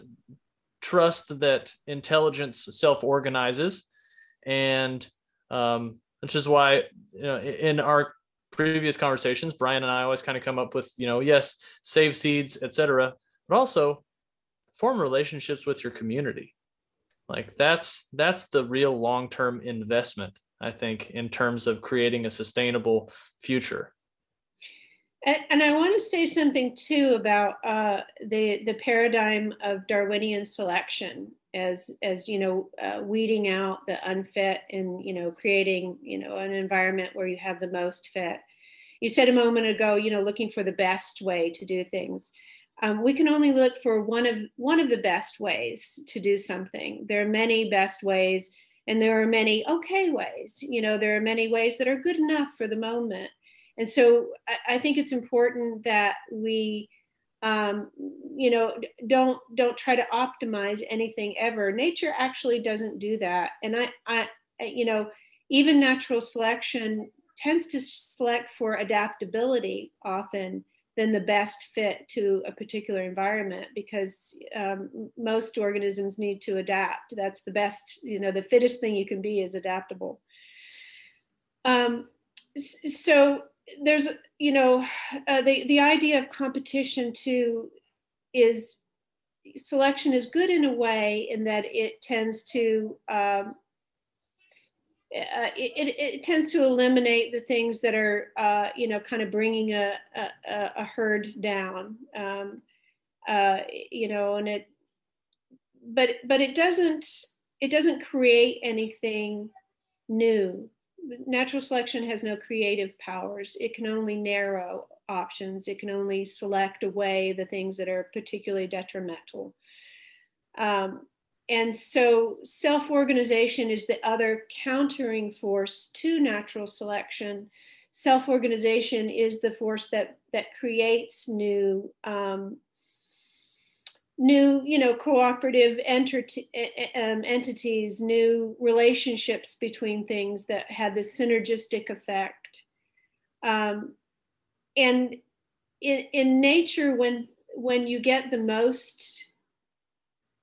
trust that intelligence self organizes. And um, which is why, you know, in our previous conversations, Brian and I always kind of come up with, you know, yes, save seeds, etc., but also form relationships with your community. Like that's that's the real long-term investment, I think, in terms of creating a sustainable future.
And, and I want to say something too about uh, the the paradigm of Darwinian selection as as you know uh, weeding out the unfit and you know creating you know an environment where you have the most fit. You said a moment ago, you know, looking for the best way to do things. Um, we can only look for one of one of the best ways to do something. There are many best ways, and there are many okay ways. You know, there are many ways that are good enough for the moment and so I, I think it's important that we um, you know don't don't try to optimize anything ever. Nature actually doesn't do that. And i i you know even natural selection tends to select for adaptability often than the best fit to a particular environment because um, most organisms need to adapt. That's the best you know the fittest thing you can be is adaptable. Um, so there's you know uh, the the idea of competition too is selection is good in a way in that it tends to um, uh, it, it, tends to eliminate the things that are uh, you know kind of bringing a, a, a herd down um, uh, you know and it but but it doesn't it doesn't create anything new natural selection has no creative powers it can only narrow options it can only select away the things that are particularly detrimental um, and so self organization is the other countering force to natural selection. Self organization is the force that, that creates new. Um, new you know cooperative um, entities new relationships between things that have this synergistic effect. Um, and in, in nature when when you get the most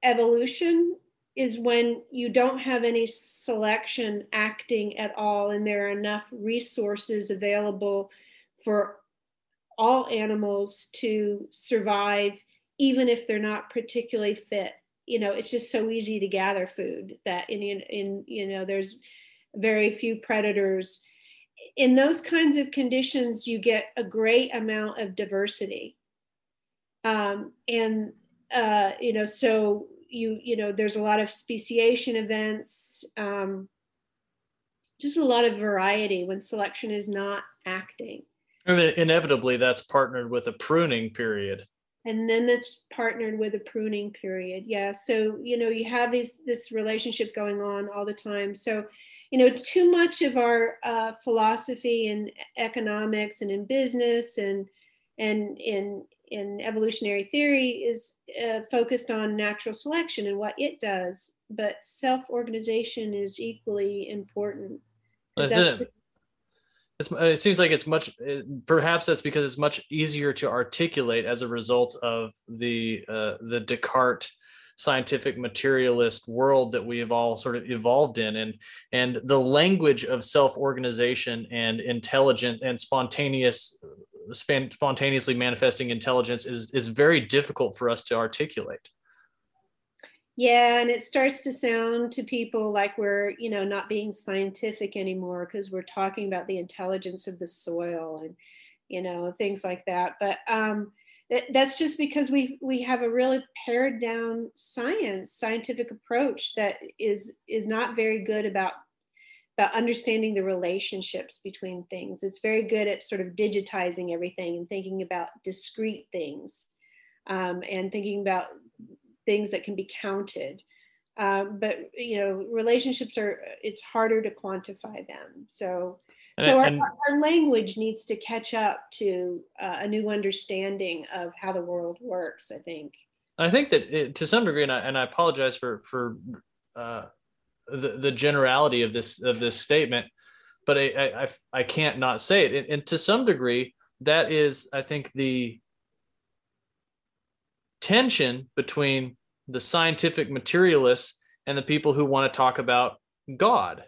evolution is when you don't have any selection acting at all and there are enough resources available for all animals to survive even if they're not particularly fit you know it's just so easy to gather food that in in you know there's very few predators. In those kinds of conditions you get a great amount of diversity. Um, and uh, you know so you you know there's a lot of speciation events um, just a lot of variety when selection is not acting.
And inevitably that's partnered with a pruning period
and then it's partnered with a pruning period yeah so you know you have these this relationship going on all the time so you know too much of our uh, philosophy in economics and in business and and in in evolutionary theory is uh, focused on natural selection and what it does, but self organization is equally important.
It. Uh, it seems like it's much, uh, perhaps that's because it's much easier to articulate as a result of the uh, the Descartes scientific materialist world that we have all sort of evolved in. And and the language of self-organization and intelligent and spontaneous uh, spontaneously manifesting intelligence is is very difficult for us to articulate
yeah and it starts to sound to people like we're you know not being scientific anymore because we're talking about the intelligence of the soil and you know things like that but um that's just because we we have a really pared down science scientific approach that is is not very good about about understanding the relationships between things. It's very good at sort of digitizing everything and thinking about discrete things um, and thinking about things that can be counted um, but you know relationships are it's harder to quantify them so and, so our, and, our, language needs to catch up to uh, a new understanding of how the world works. I think.
I think that it, to some degree, and I, and I apologize for for uh, the the generality of this of this statement, but I I, I can't not say it. And, and to some degree, that is, I think, the tension between the scientific materialists and the people who want to talk about God.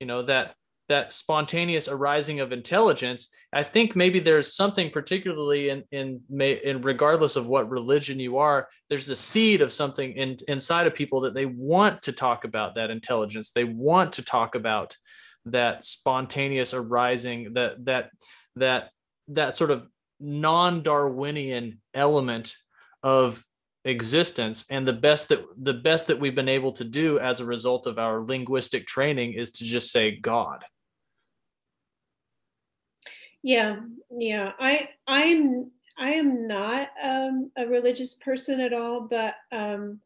You know that that spontaneous arising of intelligence i think maybe there's something particularly in in in regardless of what religion you are there's a seed of something in, inside of people that they want to talk about that intelligence they want to talk about that spontaneous arising that that that that sort of non-darwinian element of existence and the best that the best that we've been able to do as a result of our linguistic training is to just say god
yeah, yeah. I I'm I am not um, a religious person at all, but um,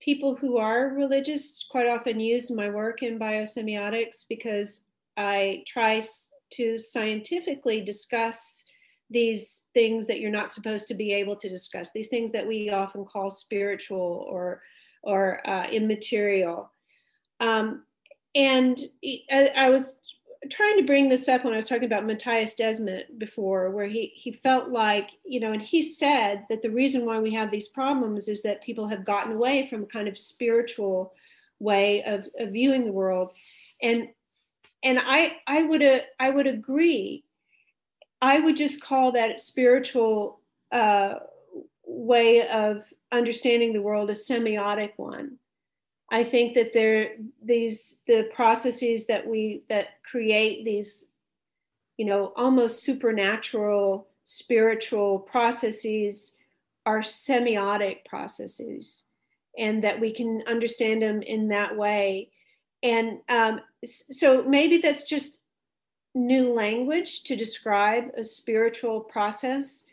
people who are religious quite often use my work in biosemiotics because I try to scientifically discuss these things that you're not supposed to be able to discuss. These things that we often call spiritual or or uh, immaterial. Um, and I, I was trying to bring this up when I was talking about Mattias Desmet before, where he he felt like you know, and he said that the reason why we have these problems is that people have gotten away from a kind of spiritual way of, of viewing the world, and and I I would uh, I would agree. I would just call that spiritual uh, way of understanding the world a semiotic one. I think that there these the processes that we that create these, you know, almost supernatural spiritual processes are semiotic processes, and that we can understand them in that way. And um, so maybe that's just new language to describe a spiritual process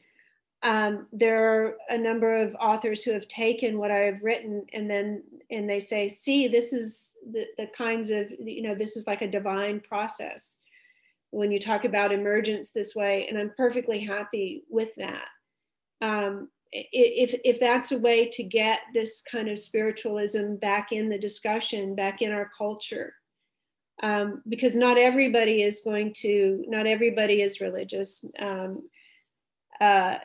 um, there are a number of authors who have taken what I've written and then and they say, see, this is the, the kinds of you know this is like a divine process when you talk about emergence this way, and I'm perfectly happy with that. Um, if if that's a way to get this kind of spiritualism back in the discussion, back in our culture, um, because not everybody is going to, not everybody is religious. Um, uh,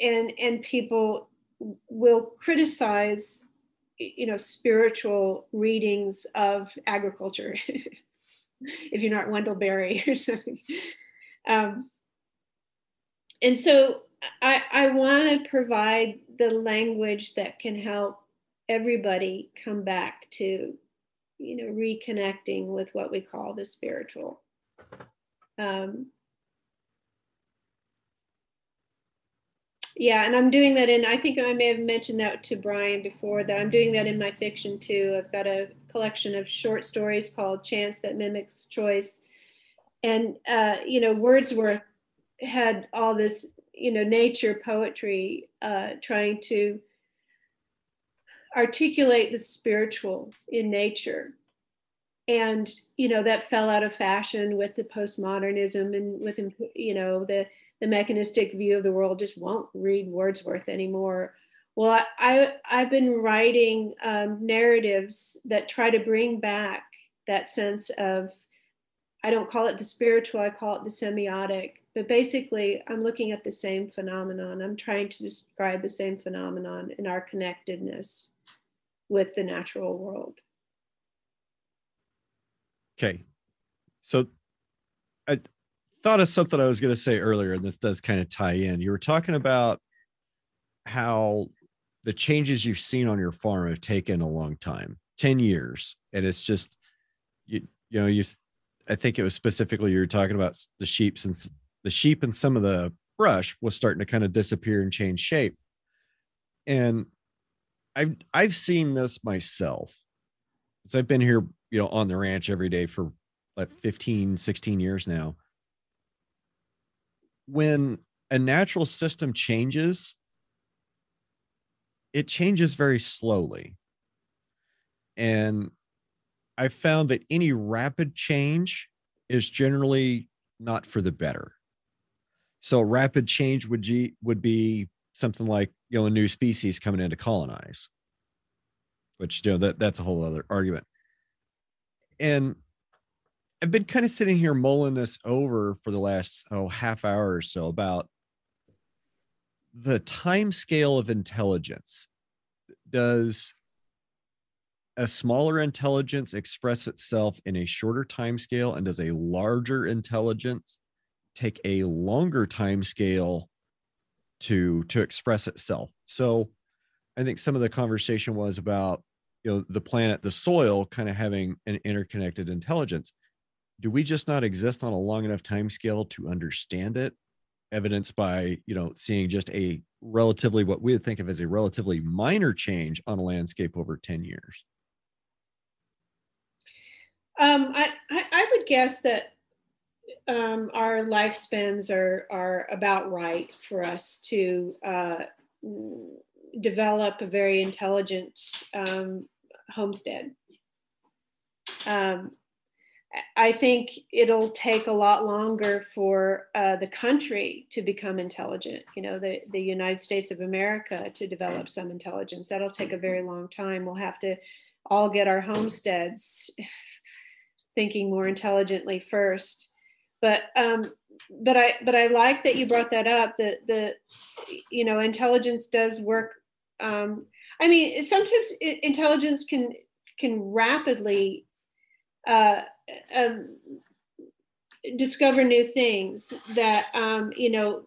and and people will criticize you know spiritual readings of agriculture <laughs> if you're not wendell berry <laughs> or something um, and so i i want to provide the language that can help everybody come back to you know reconnecting with what we call the spiritual. Um, yeah and i'm doing that in i think i may have mentioned that to brian before that i'm doing that in my fiction too. I've got a collection of short stories called chance that mimics choice. And uh, you know wordsworth had all this you know nature poetry uh, trying to articulate the spiritual in nature and you know that fell out of fashion with the postmodernism and with you know the the mechanistic view of the world just won't read Wordsworth anymore. Well, I, I have been writing um, narratives that try to bring back that sense of I don't call it the spiritual, I call it the semiotic. But basically, I'm looking at the same phenomenon. I'm trying to describe the same phenomenon in our connectedness with the natural world.
Okay. So I, thought of something I was going to say earlier, and this does kind of tie in. You were talking about how the changes you've seen on your farm have taken a long time 10 years and it's just you you know you i think it was specifically you were talking about the sheep since the sheep and some of the brush was starting to kind of disappear and change shape and i've i've seen this myself so i've been here you know on the ranch every day for like mm-hmm. 15 16 years now when a natural system changes, it changes very slowly. And I found that any rapid change is generally not for the better. So rapid change would be, would be something like you know a new species coming in to colonize, which you know that that's a whole other argument. And I've been kind of sitting here mulling this over for the last oh half hour or so about the time scale of intelligence. Does a smaller intelligence express itself in a shorter time scale and does a larger intelligence take a longer time scale to to express itself. So i think some of the conversation was about you know the planet the soil kind of having an interconnected intelligence. Do we just not exist on a long enough time scale to understand it? Evidenced by you know seeing just a relatively what we would think of as a relatively minor change on a landscape over 10 years.
Um, I, I, I would guess that um, our lifespans are are about right for us to uh, develop a very intelligent um, homestead. Um, I think it'll take a lot longer for uh, the country to become intelligent. You know, the, the United States of America to develop some intelligence. That'll take a very long time. We'll have to all get our homesteads <sighs> thinking more intelligently first. But um, but I but I like that you brought that up. That the you know intelligence does work. Um, I mean, sometimes intelligence can can rapidly uh, um, discover new things that um, you know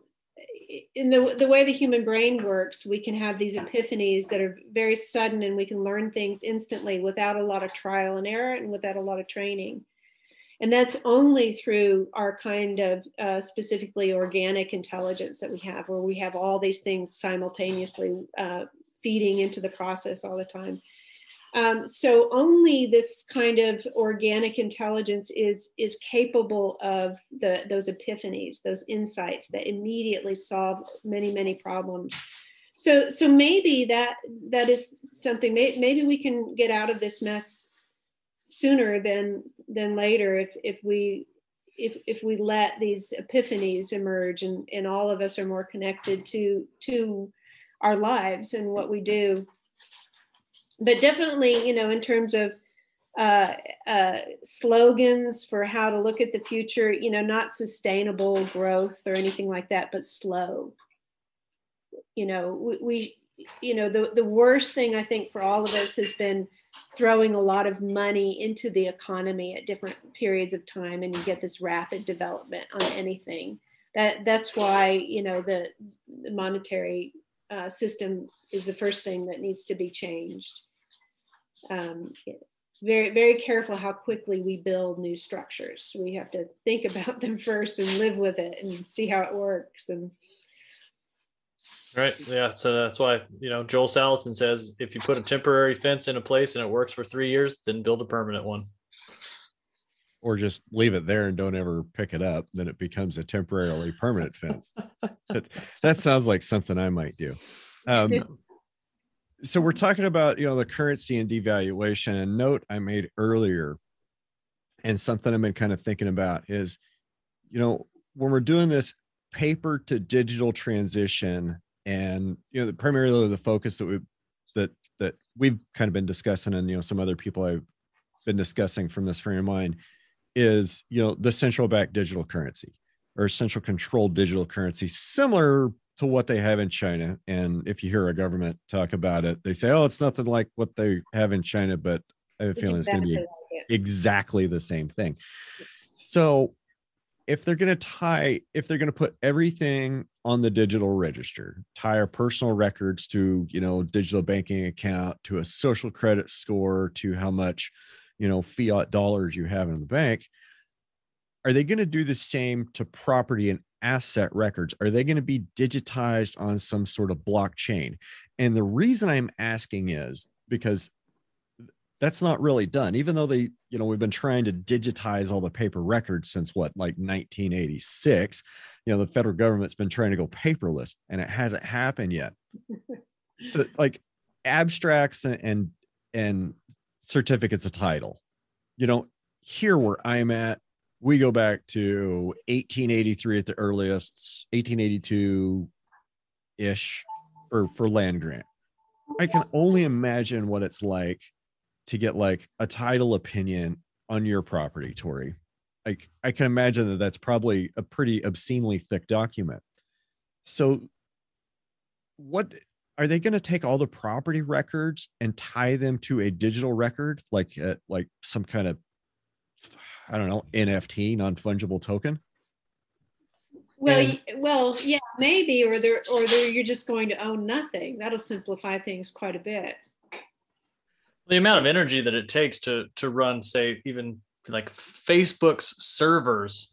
in the the way the human brain works we can have these epiphanies that are very sudden and we can learn things instantly without a lot of trial and error and without a lot of training and that's only through our kind of uh, specifically organic intelligence that we have where we have all these things simultaneously uh, feeding into the process all the time um, so only this kind of organic intelligence is is capable of the those epiphanies, those insights that immediately solve many many problems. So so maybe that that is something. Maybe we can get out of this mess sooner than than later if if we if if we let these epiphanies emerge and and all of us are more connected to to our lives and what we do but definitely, you know, in terms of uh, uh, slogans for how to look at the future, you know, not sustainable growth or anything like that, but slow. You know, we, we you know, the, the worst thing I think for all of us has been throwing a lot of money into the economy at different periods of time and you get this rapid development on anything that that's why you know the, the monetary uh, system is the first thing that needs to be changed. Um, very, very careful how quickly we build new structures. We have to think about <laughs> them first and live with it and see how it works. And
right, yeah. So that's why you know Joel Salatin says if you put a temporary fence in a place and it works for three years, then build a permanent one
or just leave it there and don't ever pick it up, then it becomes a temporarily permanent fence. that, that, sounds like something I might do. Um, so we're talking about you know the currency and devaluation. And note I made earlier, and something I've been kind of thinking about is, you know, when we're doing this paper to digital transition, and you know, primarily the focus that we that that we've kind of been discussing, and you know, some other people I've been discussing from this frame of mind is you know the central bank digital currency or central controlled digital currency similar to what they have in china. And if you hear a government talk about it they say oh it's nothing like what they have in china but i have a feeling exactly it's going to be like exactly the same thing. So if they're going to tie if they're going to put everything on the digital register tie our personal records to you know digital banking account to a social credit score to how much you know fiat dollars you have in the bank are they going to do the same to property and asset records? Are they going to be digitized on some sort of blockchain? And the reason i'm asking is because that's not really done even though they you know we've been trying to digitize all the paper records since what like 1986 you know the federal government's been trying to go paperless and it hasn't happened yet <laughs> so like abstracts and and, and certificates of title. You know, here where I'm at, we go back to 1883 at the earliest, 1882 ish for, for land grant. I can only imagine what it's like to get like a title opinion on your property, Tori. Like I can imagine that that's probably a pretty obscenely thick document. So, what are they going to take all the property records and tie them to a digital record like uh, like some kind of i don't know nft non-fungible token
well and, well yeah maybe or they're or they're you're just going to own nothing that'll simplify things quite a bit
the amount of energy that it takes to to run say even like facebook's servers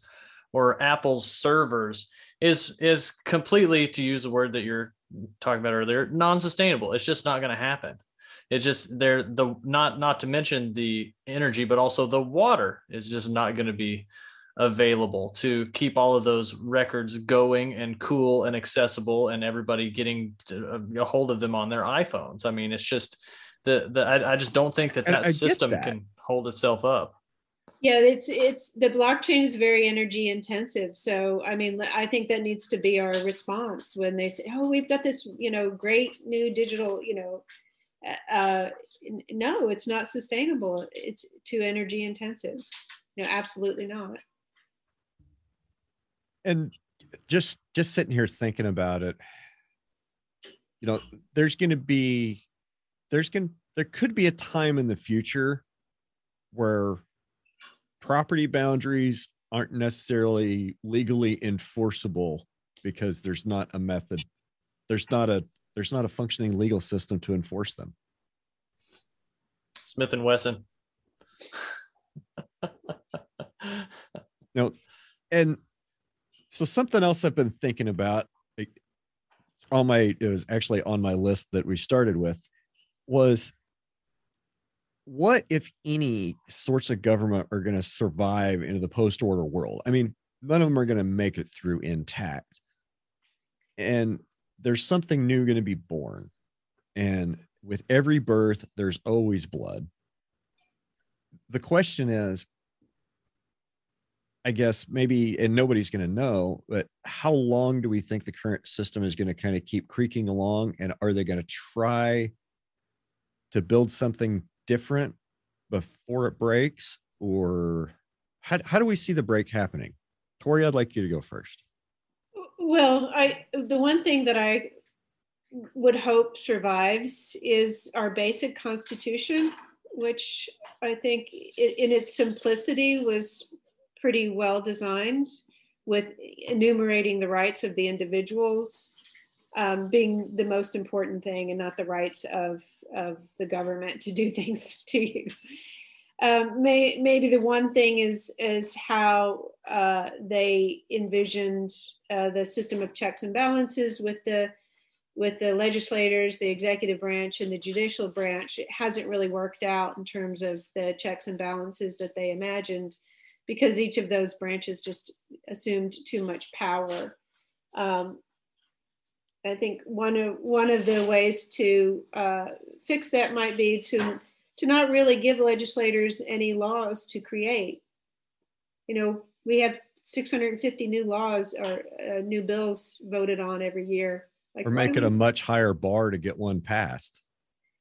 or apple's servers is is completely to use a word that you're talking about earlier, non-sustainable. It's just not going to happen. It's just they're the not not to mention the energy, but also the water is just not going to be available to keep all of those records going and cool and accessible and everybody getting uh, a hold of them on their iPhones. I mean, it's just the the I, I just don't think that that system that. can hold itself up.
Yeah, it's it's the blockchain is very energy intensive. So I mean, I think that needs to be our response when they say, "Oh, we've got this, you know, great new digital, you know." Uh, no, it's not sustainable. It's too energy intensive. No, absolutely not.
And just just sitting here thinking about it, you know, there's going to be there's going there could be a time in the future where property boundaries aren't necessarily legally enforceable because there's not a method there's not a there's not a functioning legal system to enforce them
Smith and Wesson.
no and so something else i've been thinking about it's on my it was actually on my list that we started with was what if any sorts of government are going to survive into the post-order world? I mean none of them are going to make it through intact. And there's something new going to be born. And with every birth there's always blood. The question is i guess maybe and nobody's going to know but how long do we think the current system is going to kind of keep creaking along? And are they going to try to build something different before it breaks or how, how do we see the break happening? Tori i'd like you to go first.
Well i the one thing that i would hope survives is our basic constitution which i think in its simplicity was pretty well designed with enumerating the rights of the individuals um, being the most important thing and not the rights of, of the government to do <laughs> things to you. Um, may, maybe the one thing is is how uh, they envisioned uh, the system of checks and balances with the with the legislators, the executive branch, and the judicial branch. It hasn't really worked out in terms of the checks and balances that they imagined, because each of those branches just assumed too much power. Um, I think one of one of the ways to uh, fix that might be to to not really give legislators any laws to create. You know, we have 650 new laws or uh, new bills voted on every year.
Like, or make it a much higher bar to get one passed,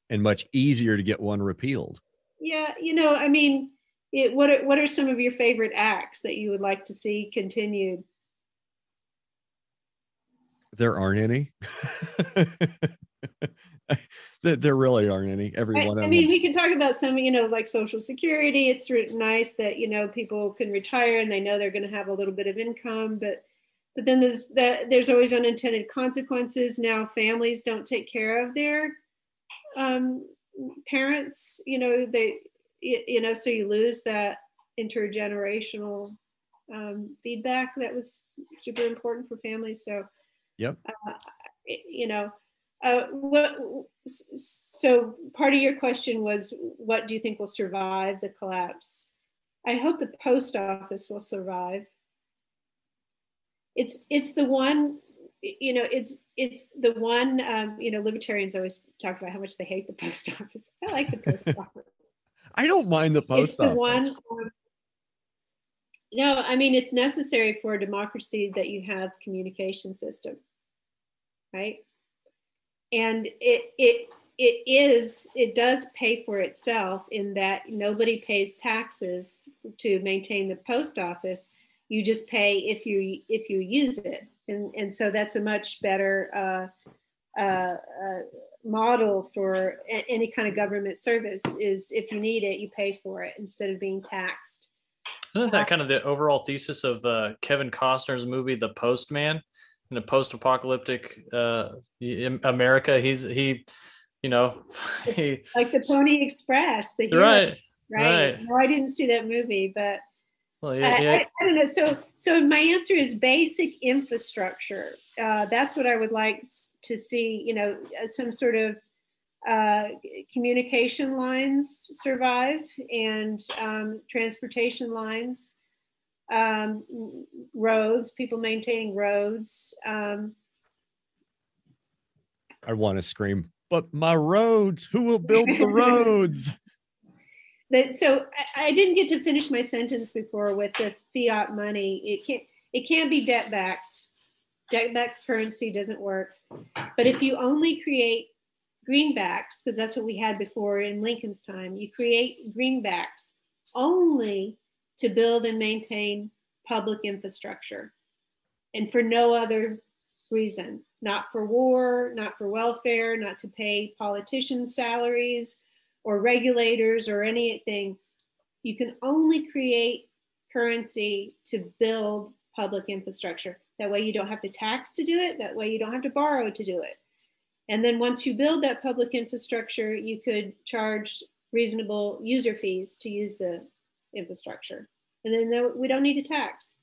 and much easier to get one repealed.
Yeah, you know, I mean, it, what are, what are some of your favorite acts that you would like to see continued?
There aren't any. <laughs> there really aren't any. Every one
I,
I
mean,
them.
we can talk about some, you know, like Social Security. It's nice that you know people can retire and they know they're going to have a little bit of income, but but then there's that there's always unintended consequences. Now families don't take care of their um, parents. You know, they you know, so you lose that intergenerational um, feedback that was super important for families. So
Yep.
Uh, you know, uh, what? So part of your question was, what do you think will survive the collapse? I hope the post office will survive. It's it's the one, you know, it's it's the one. Um, you know, libertarians always talk about how much they hate the <laughs> post office. I like the post <laughs> office.
I don't mind the post
it's
office.
The one, um, no, I mean it's necessary for a democracy that you have communication system right? And it it it is it does pay for itself in that nobody pays taxes to maintain the post office. You just pay if you if you use it, and and so that's a much better uh, uh, uh, model for a- any kind of government service. Is if you need it, you pay for it instead of being taxed.
Isn't that kind of the overall thesis of uh, Kevin Costner's movie, The Postman? In a post-apocalyptic uh, America. He's he, you know, <laughs> he
like the Pony Express. The
hero, right,
right. right. No, I didn't see that movie, but
well, yeah, yeah. I,
I, I, don't know. So, so my answer is basic infrastructure. Uh, that's what I would like to see. You know, some sort of uh, communication lines survive and um, transportation lines um, roads, people maintaining roads. Um,
I want to scream, but my roads, who will build the <laughs> roads?
that, so I, I, didn't get to finish my sentence before with the fiat money. It can't, it can't be debt backed. Debt backed currency doesn't work. But if you only create greenbacks, because that's what we had before in Lincoln's time, you create greenbacks only to build and maintain public infrastructure and for no other reason not for war not for welfare not to pay politicians salaries or regulators or anything you can only create currency to build public infrastructure. That way you don't have to tax to do it. That way you don't have to borrow to do it. And then once you build that public infrastructure, you could charge reasonable user fees to use the infrastructure. And then we don't need to tax.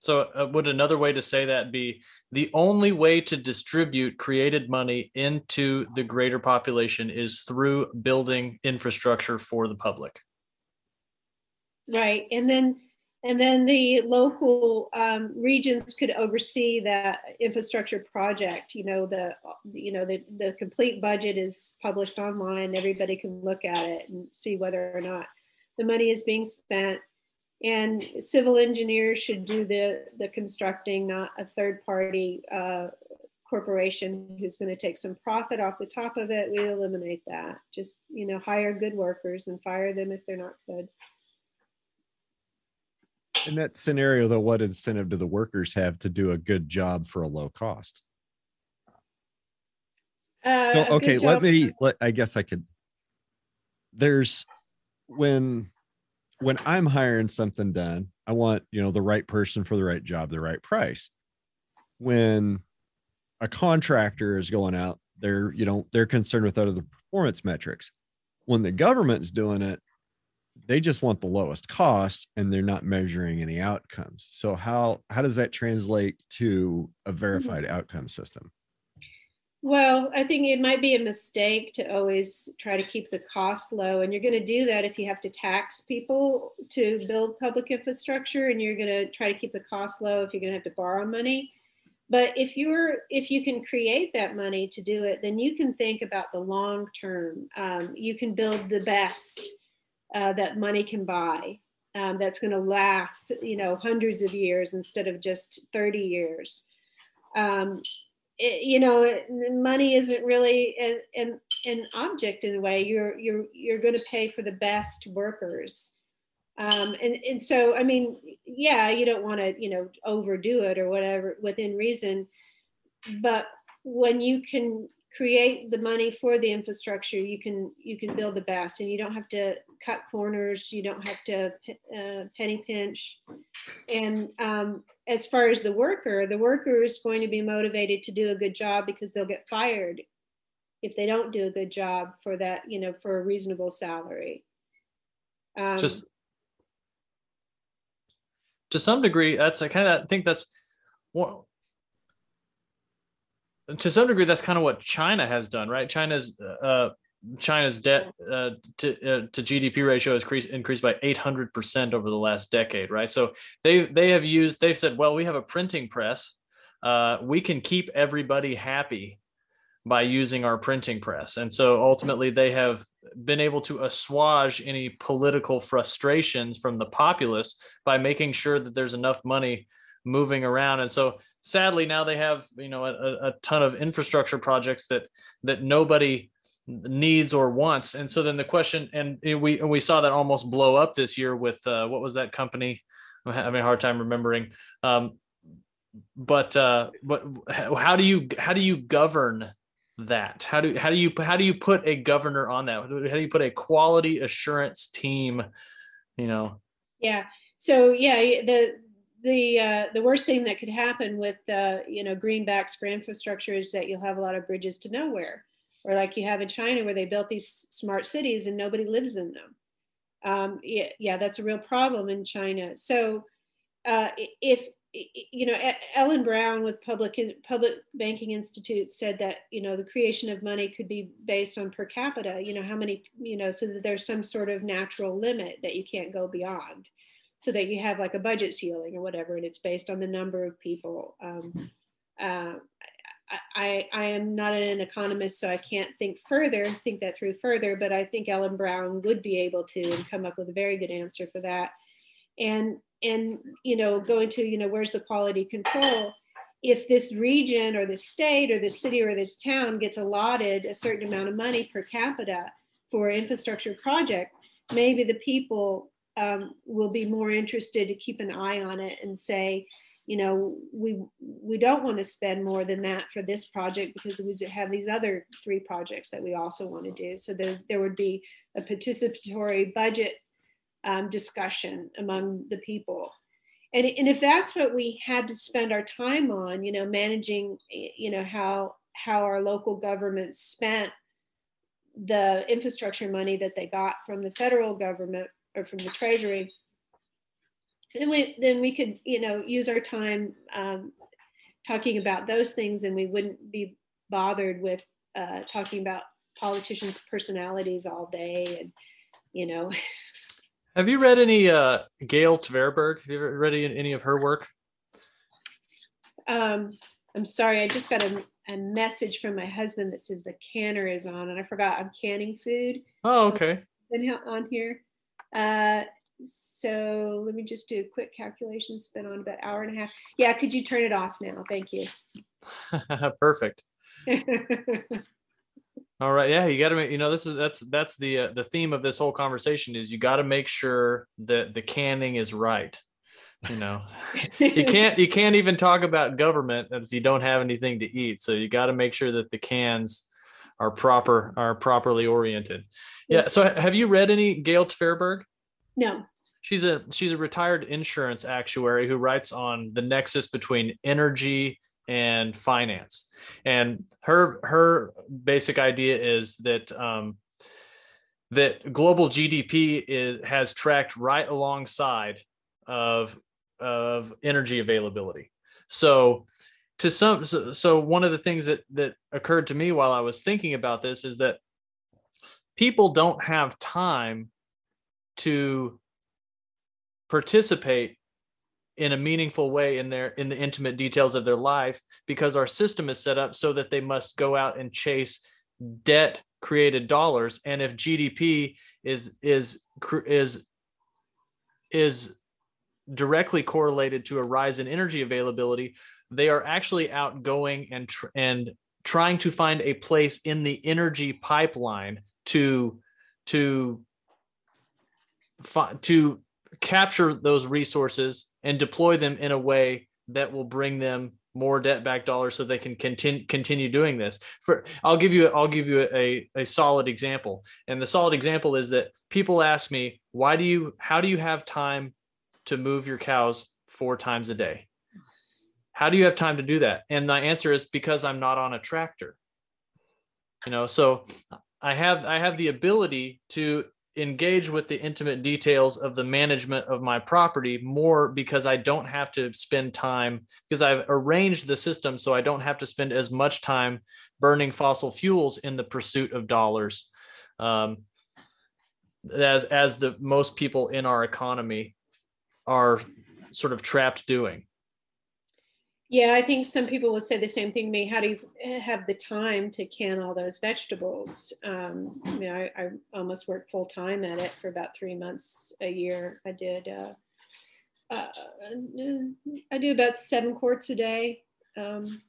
So, uh, would another way to say that be the only way to distribute created money into the greater population is through building infrastructure for the public?
Right, and then and then the local um, regions could oversee that infrastructure project. You know the you know the the complete budget is published online. Everybody can look at it and see whether or not the money is being spent and civil engineers should do the the constructing not a third party uh, corporation who's going to take some profit off the top of it. We eliminate that. Just you know hire good workers and fire them if they're not good.
In that scenario though what incentive do the workers have to do a good job for a low cost? Uh, so, okay let me let i guess i could there's when when I'm hiring something done, I want, you know, the right person for the right job, the right price. When a contractor is going out, they're, you know, they're concerned with other performance metrics. When the government's doing it, they just want the lowest cost and they're not measuring any outcomes. So how how does that translate to a verified mm-hmm. outcome system?
Well, I think it might be a mistake to always try to keep the cost low. And you're going to do that if you have to tax people to build public infrastructure and you're going to try to keep the cost low if you're going to have to borrow money. But if you're if you can create that money to do it, then you can think about the long term. Um, you can build the best uh, that money can buy. Um, that's going to last, you know, hundreds of years instead of just 30 years. Um, it, you know money isn't really an, an, an object in a way. You're you're you're going to pay for the best workers. Um, and and so i mean yeah you don't want to you know overdo it or whatever within reason. But when you can create the money for the infrastructure you can you can build the best and you don't have to cut corners you don't have to uh, penny pinch and um, as far as the worker the worker is going to be motivated to do a good job because they'll get fired if they don't do a good job for that you know for a reasonable salary
um, just to some degree that's i kind of think that's well to some degree, that's kind of what China has done, right? China's uh, China's debt uh, to uh, to GDP ratio has increased increased by 800 percent over the last decade, right? So they they have used they've said, well, we have a printing press, uh, we can keep everybody happy by using our printing press, and so ultimately they have been able to assuage any political frustrations from the populace by making sure that there's enough money moving around, and so sadly now they have you know a, a ton of infrastructure projects that that nobody needs or wants. And so then the question and we we saw that almost blow up this year with uh, what was that company? I'm having a hard time remembering. Um, but uh, but how do you how do you govern that? How do how do you how do you put a governor on that? How do you put a quality assurance team you know?
Yeah. So yeah the the uh, the worst thing that could happen with uh, you know greenbacks for infrastructure is that you'll have a lot of bridges to nowhere, or like you have in China where they built these smart cities and nobody lives in them. Um, yeah, yeah, that's a real problem in China. So uh, if you know Ellen Brown with Public Public Banking Institute said that you know the creation of money could be based on per capita. You know how many you know so that there's some sort of natural limit that you can't go beyond so that you have like a budget ceiling or whatever, and it's based on the number of people. Um, uh, I, I am not an economist, so I can't think further, think that through further, but I think Ellen Brown would be able to and come up with a very good answer for that. And, and, you know, going to, you know, where's the quality control? If this region or this state or this city or this town gets allotted a certain amount of money per capita for infrastructure project, maybe the people um, will be more interested to keep an eye on it and say, you know, we we don't want to spend more than that for this project because we have these other three projects that we also want to do. So there, there would be a participatory budget um, discussion among the people. And, and if that's what we had to spend our time on, you know, managing, you know, how how our local governments spent the infrastructure money that they got from the federal government or from the treasury, then we then we could, you know, use our time um, talking about those things, and we wouldn't be bothered with uh, talking about politicians' personalities all day and you know <laughs>
Have you read any uh, Gail Tverberg? Have you ever read any, of her work?
Um, I'm sorry, I just got a, a message from my husband that says the canner is on, and I forgot I'm canning food.
Oh, okay.
Been on here. Uh, so let me just do a quick calculation. It's been on about an hour and a half. Yeah, could you turn it off now? Thank you. <laughs>
Perfect. <laughs> All right, yeah, you got to make you know this is that's that's the uh, the theme of this whole conversation is you got to make sure that the canning is right. You know, <laughs> you can't you can't even talk about government if you don't have anything to eat. So you got to make sure that the cans are proper are properly oriented. Yeah. So have you read any Gail Tverberg?
No.
She's a she's a retired insurance actuary who writes on the nexus between energy and finance. And her her basic idea is that um, that global GDP is has tracked right alongside of of energy availability. So to some so, so one of the things that that occurred to me while I was thinking about this is that people don't have time to participate in a meaningful way in their in the intimate details of their life because our system is set up so that they must go out and chase debt created dollars. And if gdp is is is is directly correlated to a rise in energy availability they are actually outgoing and tr- and trying to find a place in the energy pipeline to to to capture those resources and deploy them in a way that will bring them more debt back dollars so they can continue continue doing this. For i'll give you i'll give you a, a solid example. And the solid example is that people ask me why do you how do you have time to move your cows four times a day? How do you have time to do that? And my answer is because i'm not on a tractor. You know so i have i have the ability to engage with the intimate details of the management of my property more because I don't have to spend time because I've arranged the system so I don't have to spend as much time burning fossil fuels in the pursuit of dollars um, as as the most people in our economy are sort of trapped doing.
Yeah, I think some people will say the same thing to me. How do you have the time to can all those vegetables? Um, I mean, I, I almost worked full time at it for about three months a year. I did, uh, uh, I do about seven quarts a day. Um,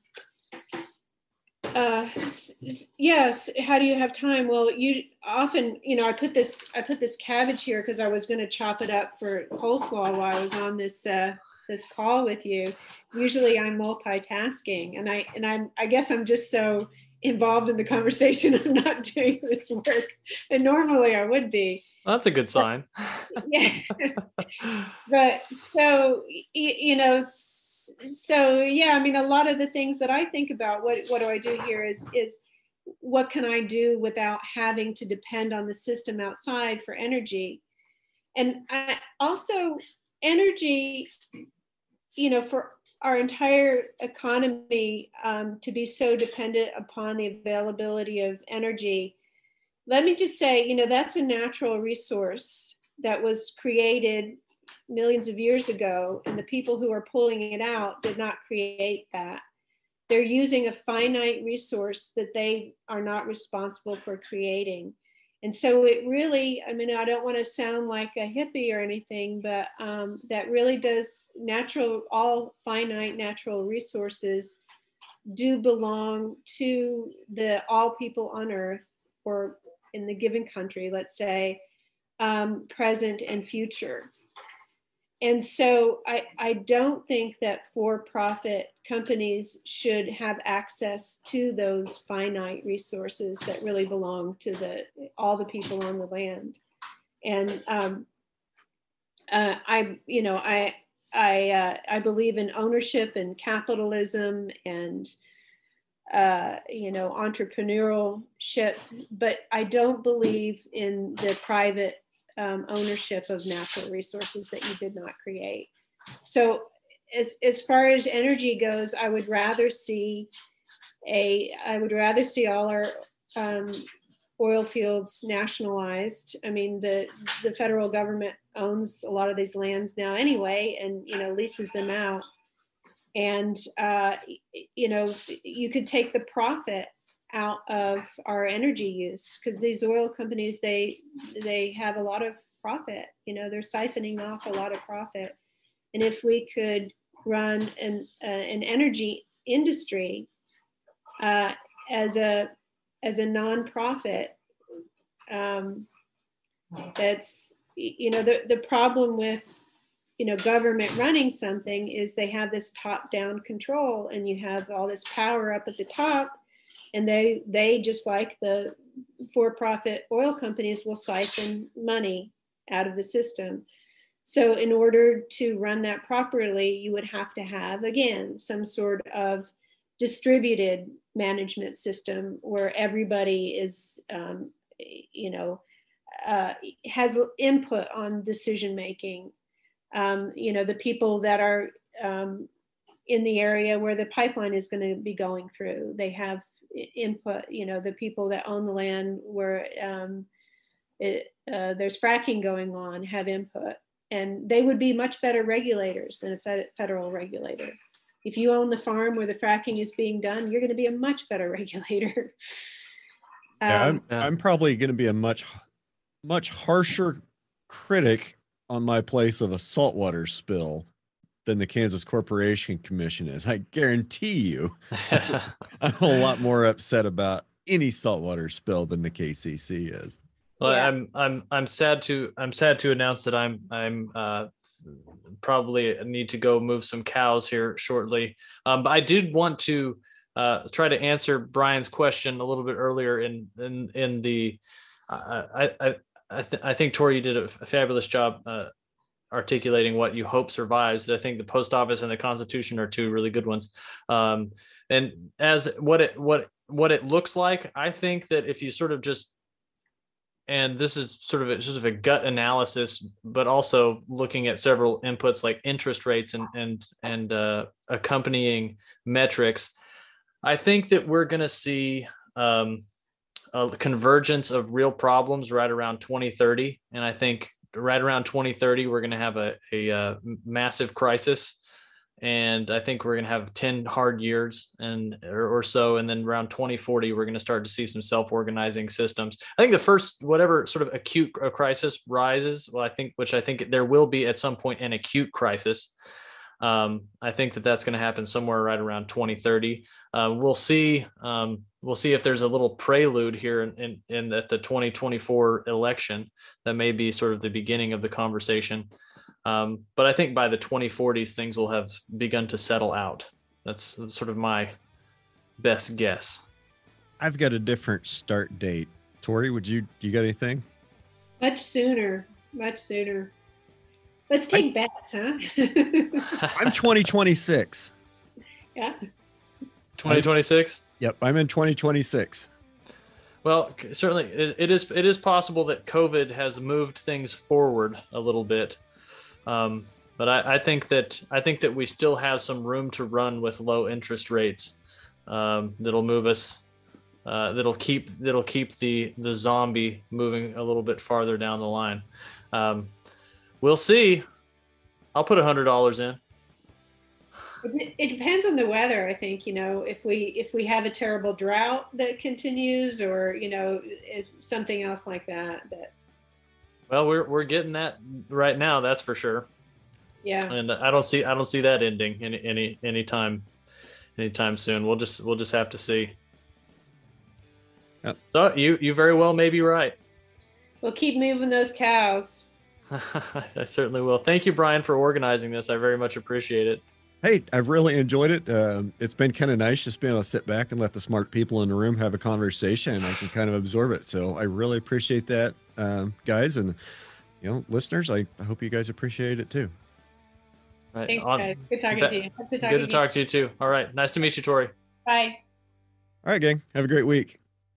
uh, yes. How do you have time? Well, you often, you know, I put this, I put this cabbage here because I was going to chop it up for coleslaw while I was on this. Uh, this call with you usually i'm multitasking. And i and i'm i guess i'm just so involved in the conversation <laughs> i'm not doing this work. And normally i would be.
Well, that's a good sign. <laughs>
Yeah. But so you know so yeah i mean a lot of the things that i think about what what do i do here is is what can i do without having to depend on the system outside for energy? And I also energy you know, for our entire economy um, to be so dependent upon the availability of energy, let me just say, you know, that's a natural resource that was created millions of years ago, and the people who are pulling it out did not create that. They're using a finite resource that they are not responsible for creating and so it really i mean i don't want to sound like a hippie or anything but um, that really does natural all finite natural resources do belong to the all people on earth or in the given country let's say um, present and future and so I, I don't think that for profit companies should have access to those finite resources that really belong to the all the people on the land. And um, uh, I, you know, I, I, uh, I believe in ownership and capitalism and, uh, you know, entrepreneurship, but I don't believe in the private um, ownership of natural resources that you did not create. So, as as far as energy goes, I would rather see a, I would rather see all our um, oil fields nationalized. I mean, the the federal government owns a lot of these lands now anyway, and you know leases them out. And uh, you know, you could take the profit out of our energy use because these oil companies they they have a lot of profit. You know, they're siphoning off a lot of profit. And if we could run an uh, an energy industry uh, as a as a nonprofit. Um, that's you know the the problem with you know government running something is they have this top down control and you have all this power up at the top and they they just like the for profit oil companies will siphon money out of the system so in order to run that properly you would have to have again some sort of distributed management system where everybody is, um, you know, uh, has input on decision making. Um, you know, the people that are um, in the area where the pipeline is going to be going through, they have input. You know, the people that own the land where um, it, uh, there's fracking going on have input, and they would be much better regulators than a federal regulator if you own the farm where the fracking is being done, you're going to be a much better <laughs> regulator.
yeah, I'm, um, I'm probably going to be a much, much harsher critic on my place of a saltwater spill than the Kansas Corporation Commission is. I guarantee you, <laughs> <laughs> I'm a lot more upset about any saltwater spill than the KCC is.
Well, yeah. I'm I'm I'm sad to I'm sad to announce that I'm I'm uh, probably need to go move some cows here shortly. Um, but I did want to uh, try to answer Brian's question a little bit earlier in in in the. Uh, I I I, th- I think Tori did a, fabulous job uh, articulating what you hope survives. I think the post office and the Constitution are two really good ones. Um, and as what it what what it looks like, I think that if you sort of just and this is sort of a, sort of a gut analysis, but also looking at several inputs like interest rates and and and uh, accompanying metrics. I think that we're going to see um, a convergence of real problems right around 2030, and I think right around 2030 we're going to have a, a, a uh, massive crisis and I think we're going to have 10 hard years and or, or, so and then around 2040 we're going to start to see some self-organizing systems. I think the first whatever sort of acute uh, crisis rises, well I think which I think there will be at some point an acute crisis. Um, I think that that's going to happen somewhere right around 2030. Uh, we'll see. Um, we'll see if there's a little prelude here in, in, in at the 2024 election that may be sort of the beginning of the conversation. Um, but I think by the 2040s, things will have begun to settle out. That's sort of my best guess.
I've got a different start date. Tori, would you you got anything?
Much sooner. Much sooner. Let's take I, bets, huh? <laughs>
I'm 2026.
Yeah.
2026?
Yep, I'm in 2026.
Well, certainly it, it is it is possible that COVID has moved things forward a little bit. Um, but I, I, think that I think that we still have some room to run with low interest rates um, that'll move us. Uh, that'll keep that'll keep the the zombie moving a little bit farther down the line. Um, we'll see. I'll put a hundred dollars in.
It, it depends on the weather. I think you know if we if we have a terrible drought that continues, or you know something else like that that
well, we're we're getting that right now. That's for sure.
Yeah.
And I don't see I don't see that ending any any anytime anytime soon. We'll just we'll just have to see. Yep. So you you very well may be right.
We'll keep moving those cows. <laughs>
I certainly will. Thank you, Brian, for organizing this. I very much appreciate it.
Hey, I've really enjoyed it. Um, it's been kind of nice just being able to sit back and let the smart people in the room have a conversation and I can kind of absorb it. So I really appreciate that, um, guys. And you know, listeners, I, I hope you guys appreciate it too.
Right.
Thanks,
on-
guys. Good talking
that-
to you. Hope to talk
good
to
to
you.
talk to you too. All right. Nice to meet you, Tori.
Bye.
All right, gang. Have a great week.